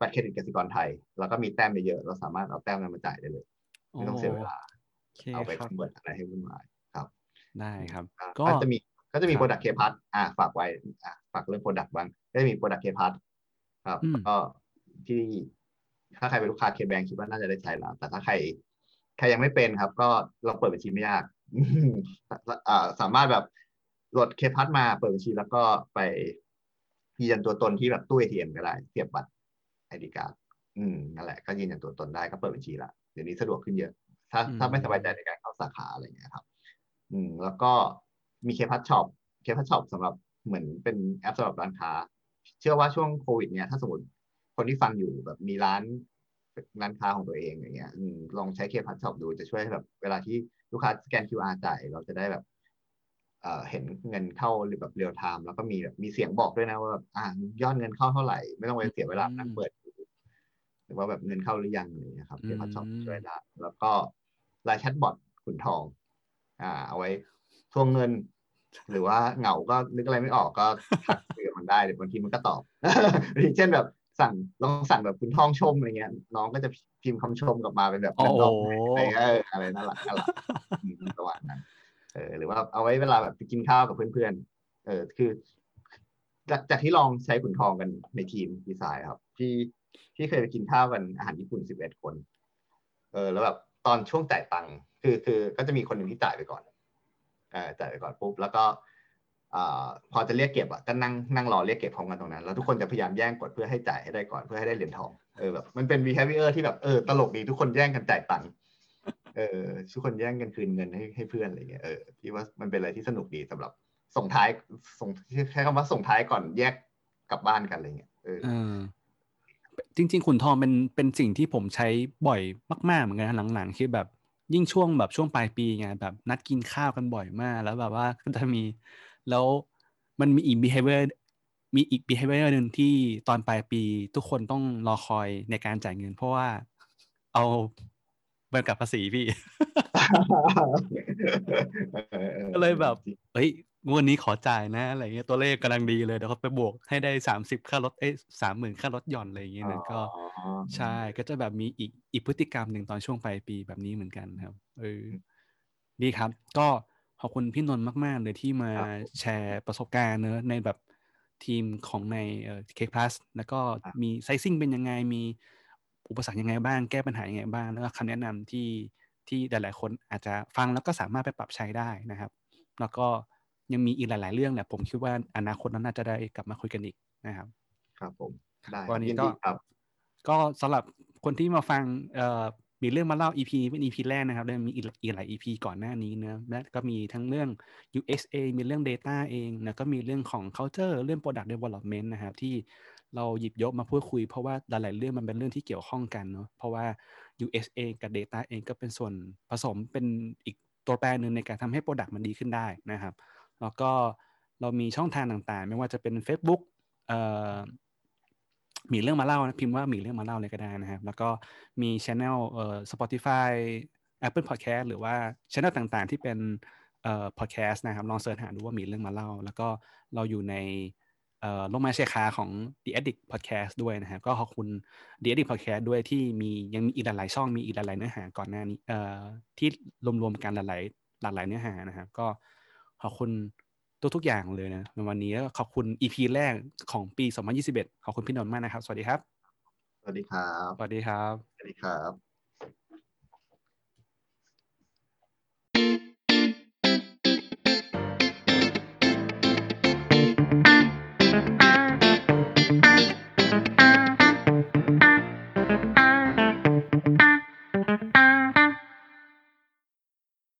บัตรเครดิตกสิกรไทยแล้วก็มีแต้มเยอะๆเราสามารถเอาแต้มนั้นมาจ่ายได้เลย ไม่ต้องเสียเวลาโอเคเอาไปครับ convert อะไรให้วุ่นวายครับ ได้ครับอ่าก็ก็จะมีก็จะมีครับ product K PLUS อ่าฝากไว้อ่าฝากเรื่อง product บ้างก็จะมี product K PLUSครับอืมก็ที่ถ้าใครเป็นลูกค้า KBank คิดว่าน่าจะได้ใช้แล้ว แต่ถ้าใครใครยังไม่เป็นครับ ก็เราเปิดบัญชีไม่ยากอ่า สามารถแบบโหลด K PLUS มาเปิดบัญชีแล้วก็ไปยืนยันตัวตนที่แบบตู้ ATM ก็ได้เสียบบัตร ID card อืมนั่นแหละก็ยืนยันตัวตนได้ก็เปิดบัญชีละเดี๋ยวนี้สะดวกขึ้นเยอะ ถ้าอืมถ้าไม่สบายใจในการเข้าสาขาอะไรอย่างเงี้ยครับ อืม แล้วก็มี K PLUS Shop K PLUS Shop สำหรับเหมือนเป็นแอปสำหรับร้านค้า เชื่อว่าช่วงโควิด เนี่ยถ้าสมมติคนที่ฟังอยู่แบบมีร้านร้านค้าของตัวเองอย่างเงี้ยอืมลองใช้ K PLUS Shop ดูจะช่วยให้แบบ เวลาที่ ลูกค้าสแกน QR จ่ายเราจะได้แบบเอ่อเห็นเงินเข้าหรือแบบเรียลไทม์แล้วก็มีแบบมีเสียงบอกด้วยนะว่าแบบอ่ายอดเงินเข้าเท่าไหร่ ไม่ต้องไปเสียเวลานั่งเปิดดูหรือว่าแบบเงินเข้าหรือยังอะไรอย่างเงี้ยครับอืม K PLUS Shop ช่วยได้แล้วก็ไลน์แชทบอทขุนทอง อ่า เอาไว้ทวงเงิน หรือว่าเหงาก็นึกอะไรไม่ออกก็ทักคุยกับมันได้เดี๋ยวบางทีมันก็ตอบ เช่นแบบ สั่งลองสั่งแบบคุณทองชมอะไรเงี้ยน้องก็จะพิมพ์คำชมกลับมาเป็นแบบโอ้โหดอกอะไรเงี้ยเอออะไรน่ารักน่ารักอืมประมาณนั้นเออหรือว่าเอาไว้เวลาแบบไปกินข้าวกับเพื่อนๆเออคือ จากจากที่ลองใช้ขุนทองกันในทีมดีไซน์ครับ ที่ที่เคยไปกินข้าวกันอาหารญี่ปุ่นสิบเอ็ดคน เออ แล้วแบบตอนช่วงจ่ายตังค์คือคือก็จะมีคนหนึ่งที่จ่ายไปก่อนเออจ่ายไปก่อนปุ๊บแล้วก็อ่า พอจะเรียกเก็บอะก็นั่งนั่งรอเรียกเก็บพร้อมกันตรงนั้น แล้วทุกคนจะพยายามแย่งกดเพื่อให้จ่ายให้ได้ก่อนเพื่อให้ได้เหรียญทองเออแบบมันเป็น behavior ที่แบบเออตลกดีทุกคนแย่งกันจ่ายตังค์เออทุกคนแย่งกันคืนเงินให้ให้เพื่อนอะไรเงี้ยเออพี่ว่ามันเป็นอะไรที่สนุกดีสำหรับส่งท้ายส่งใช้คำว่าส่งท้ายก่อนแยกกลับบ้านกันอะไรเงี้ยเออจริง ๆ ขุนทองเป็นเป็นสิ่งที่ผมใช้บ่อยมาก ๆ เหมือนกันหลังๆคือแบบยิ่งช่วงแบบช่วงปลายปีไงแบบนัดกินข้าวกันบ่อยมาก แล้วแบบว่าก็จะมี แล้วมันมีอีก behavior มีอีก behavior หนึ่งที่ตอนปลายปีทุกคนต้องรอคอยในการจ่ายเงิน เพราะว่าเอาใบกำกับภาษีพี่ ก็เลยแบบเอ้ยงวดนี้ขอจ่ายนะอะไรเงี้ยตัวเลขกำลังดีเลยเดี๋ยวเขาไปบวกให้ได้สามสิบค่ารถเอ้ยสามหมื่นค่ารถหย่อนอะไรอย่างเงี้ยนะก็อ๋อใช่ก็จะแบบมีอีกอีกพฤติกรรมหนึ่งตอนช่วงปลายปีแบบนี้เหมือนกันครับเออดีครับ ก็ข อบคุณพี่นนท์มาก ๆ เลยที่มาแชร์ประสบการณ์เนอะในแบบทีมของในเอ่อเคพลัสแล้วก็มีไซซิ่งเป็นยังไง มีอุปสรรคยังไงบ้าง แก้ปัญหายังไงบ้าง แล้วก็คำแนะนำที่ที่หลาย ๆ คนอาจจะฟังแล้วก็สามารถไปปรับใช้ได้นะครับ แล้วก็ยังมีอีกหลาย ๆ เรื่องแหละผมคิดว่าอนาคตนั้นน่าจะได้กลับมาคุยกันอีกนะครับ ครับผมได้วันนี้ยินก็ดีครับก็สำหรับคนที่มาฟังเอ่อ มีเรื่องมาเล่า EP นี้เป็น EP แรกนะครับแล้วมีอีกหลาย EP ก่อนหน้านี้เนะและก็มีทั้งเรื่อง USA มีเรื่อง Data เองนะก็มีเรื่องของ culture เรื่อง product development นะครับที่เราหยิบยกมาพูดคุยเพราะว่าหลายๆเรื่องมันเป็นเรื่องที่เกี่ยวข้องกันเนาะเพราะว่า USA กับ Data เองก็เป็นส่วนผสมเป็นอีกตัวแปรหนึ่งในการทำให้ Product มันดีขึ้นได้นะครับ แล้วก็เรามีช่องทางต่างๆ ไม่ว่าจะเป็น Facebook เอ่อ มีเรื่องมาเล่านะพิมพ์ว่ามีเรื่องมาเล่าเลยก็ได้นะครับ แล้วก็มีช anel เอ่อ Spotify Apple Podcast หรือว่าช anel ต่างๆ ที่เป็นเอ่อ podcast นะครับ ลองเสิร์ชหาดูว่ามีเรื่องมาเล่า แล้วก็เราอยู่ในเอ่อลงมาเชียร์คาของ The Addict Podcast ด้วยนะครับ ก็ขอบคุณ The Addict Podcast ด้วยที่มียังมีอีกหลายช่องมีอีกหลายเนื้อหาก่อนหน้านี้เอ่อที่รวมๆกันหลายๆหลากหลายเนื้อหานะครับ ก็ขอบคุณ ทุกๆอย่างเลยนะในวันนี้แล้วขอบคุณ EP แรกของปี 2021 ขอบคุณพี่นนท์มากนะครับ สวัสดีครับ สวัสดีครับ สวัสดีครับ สวัสดีครับ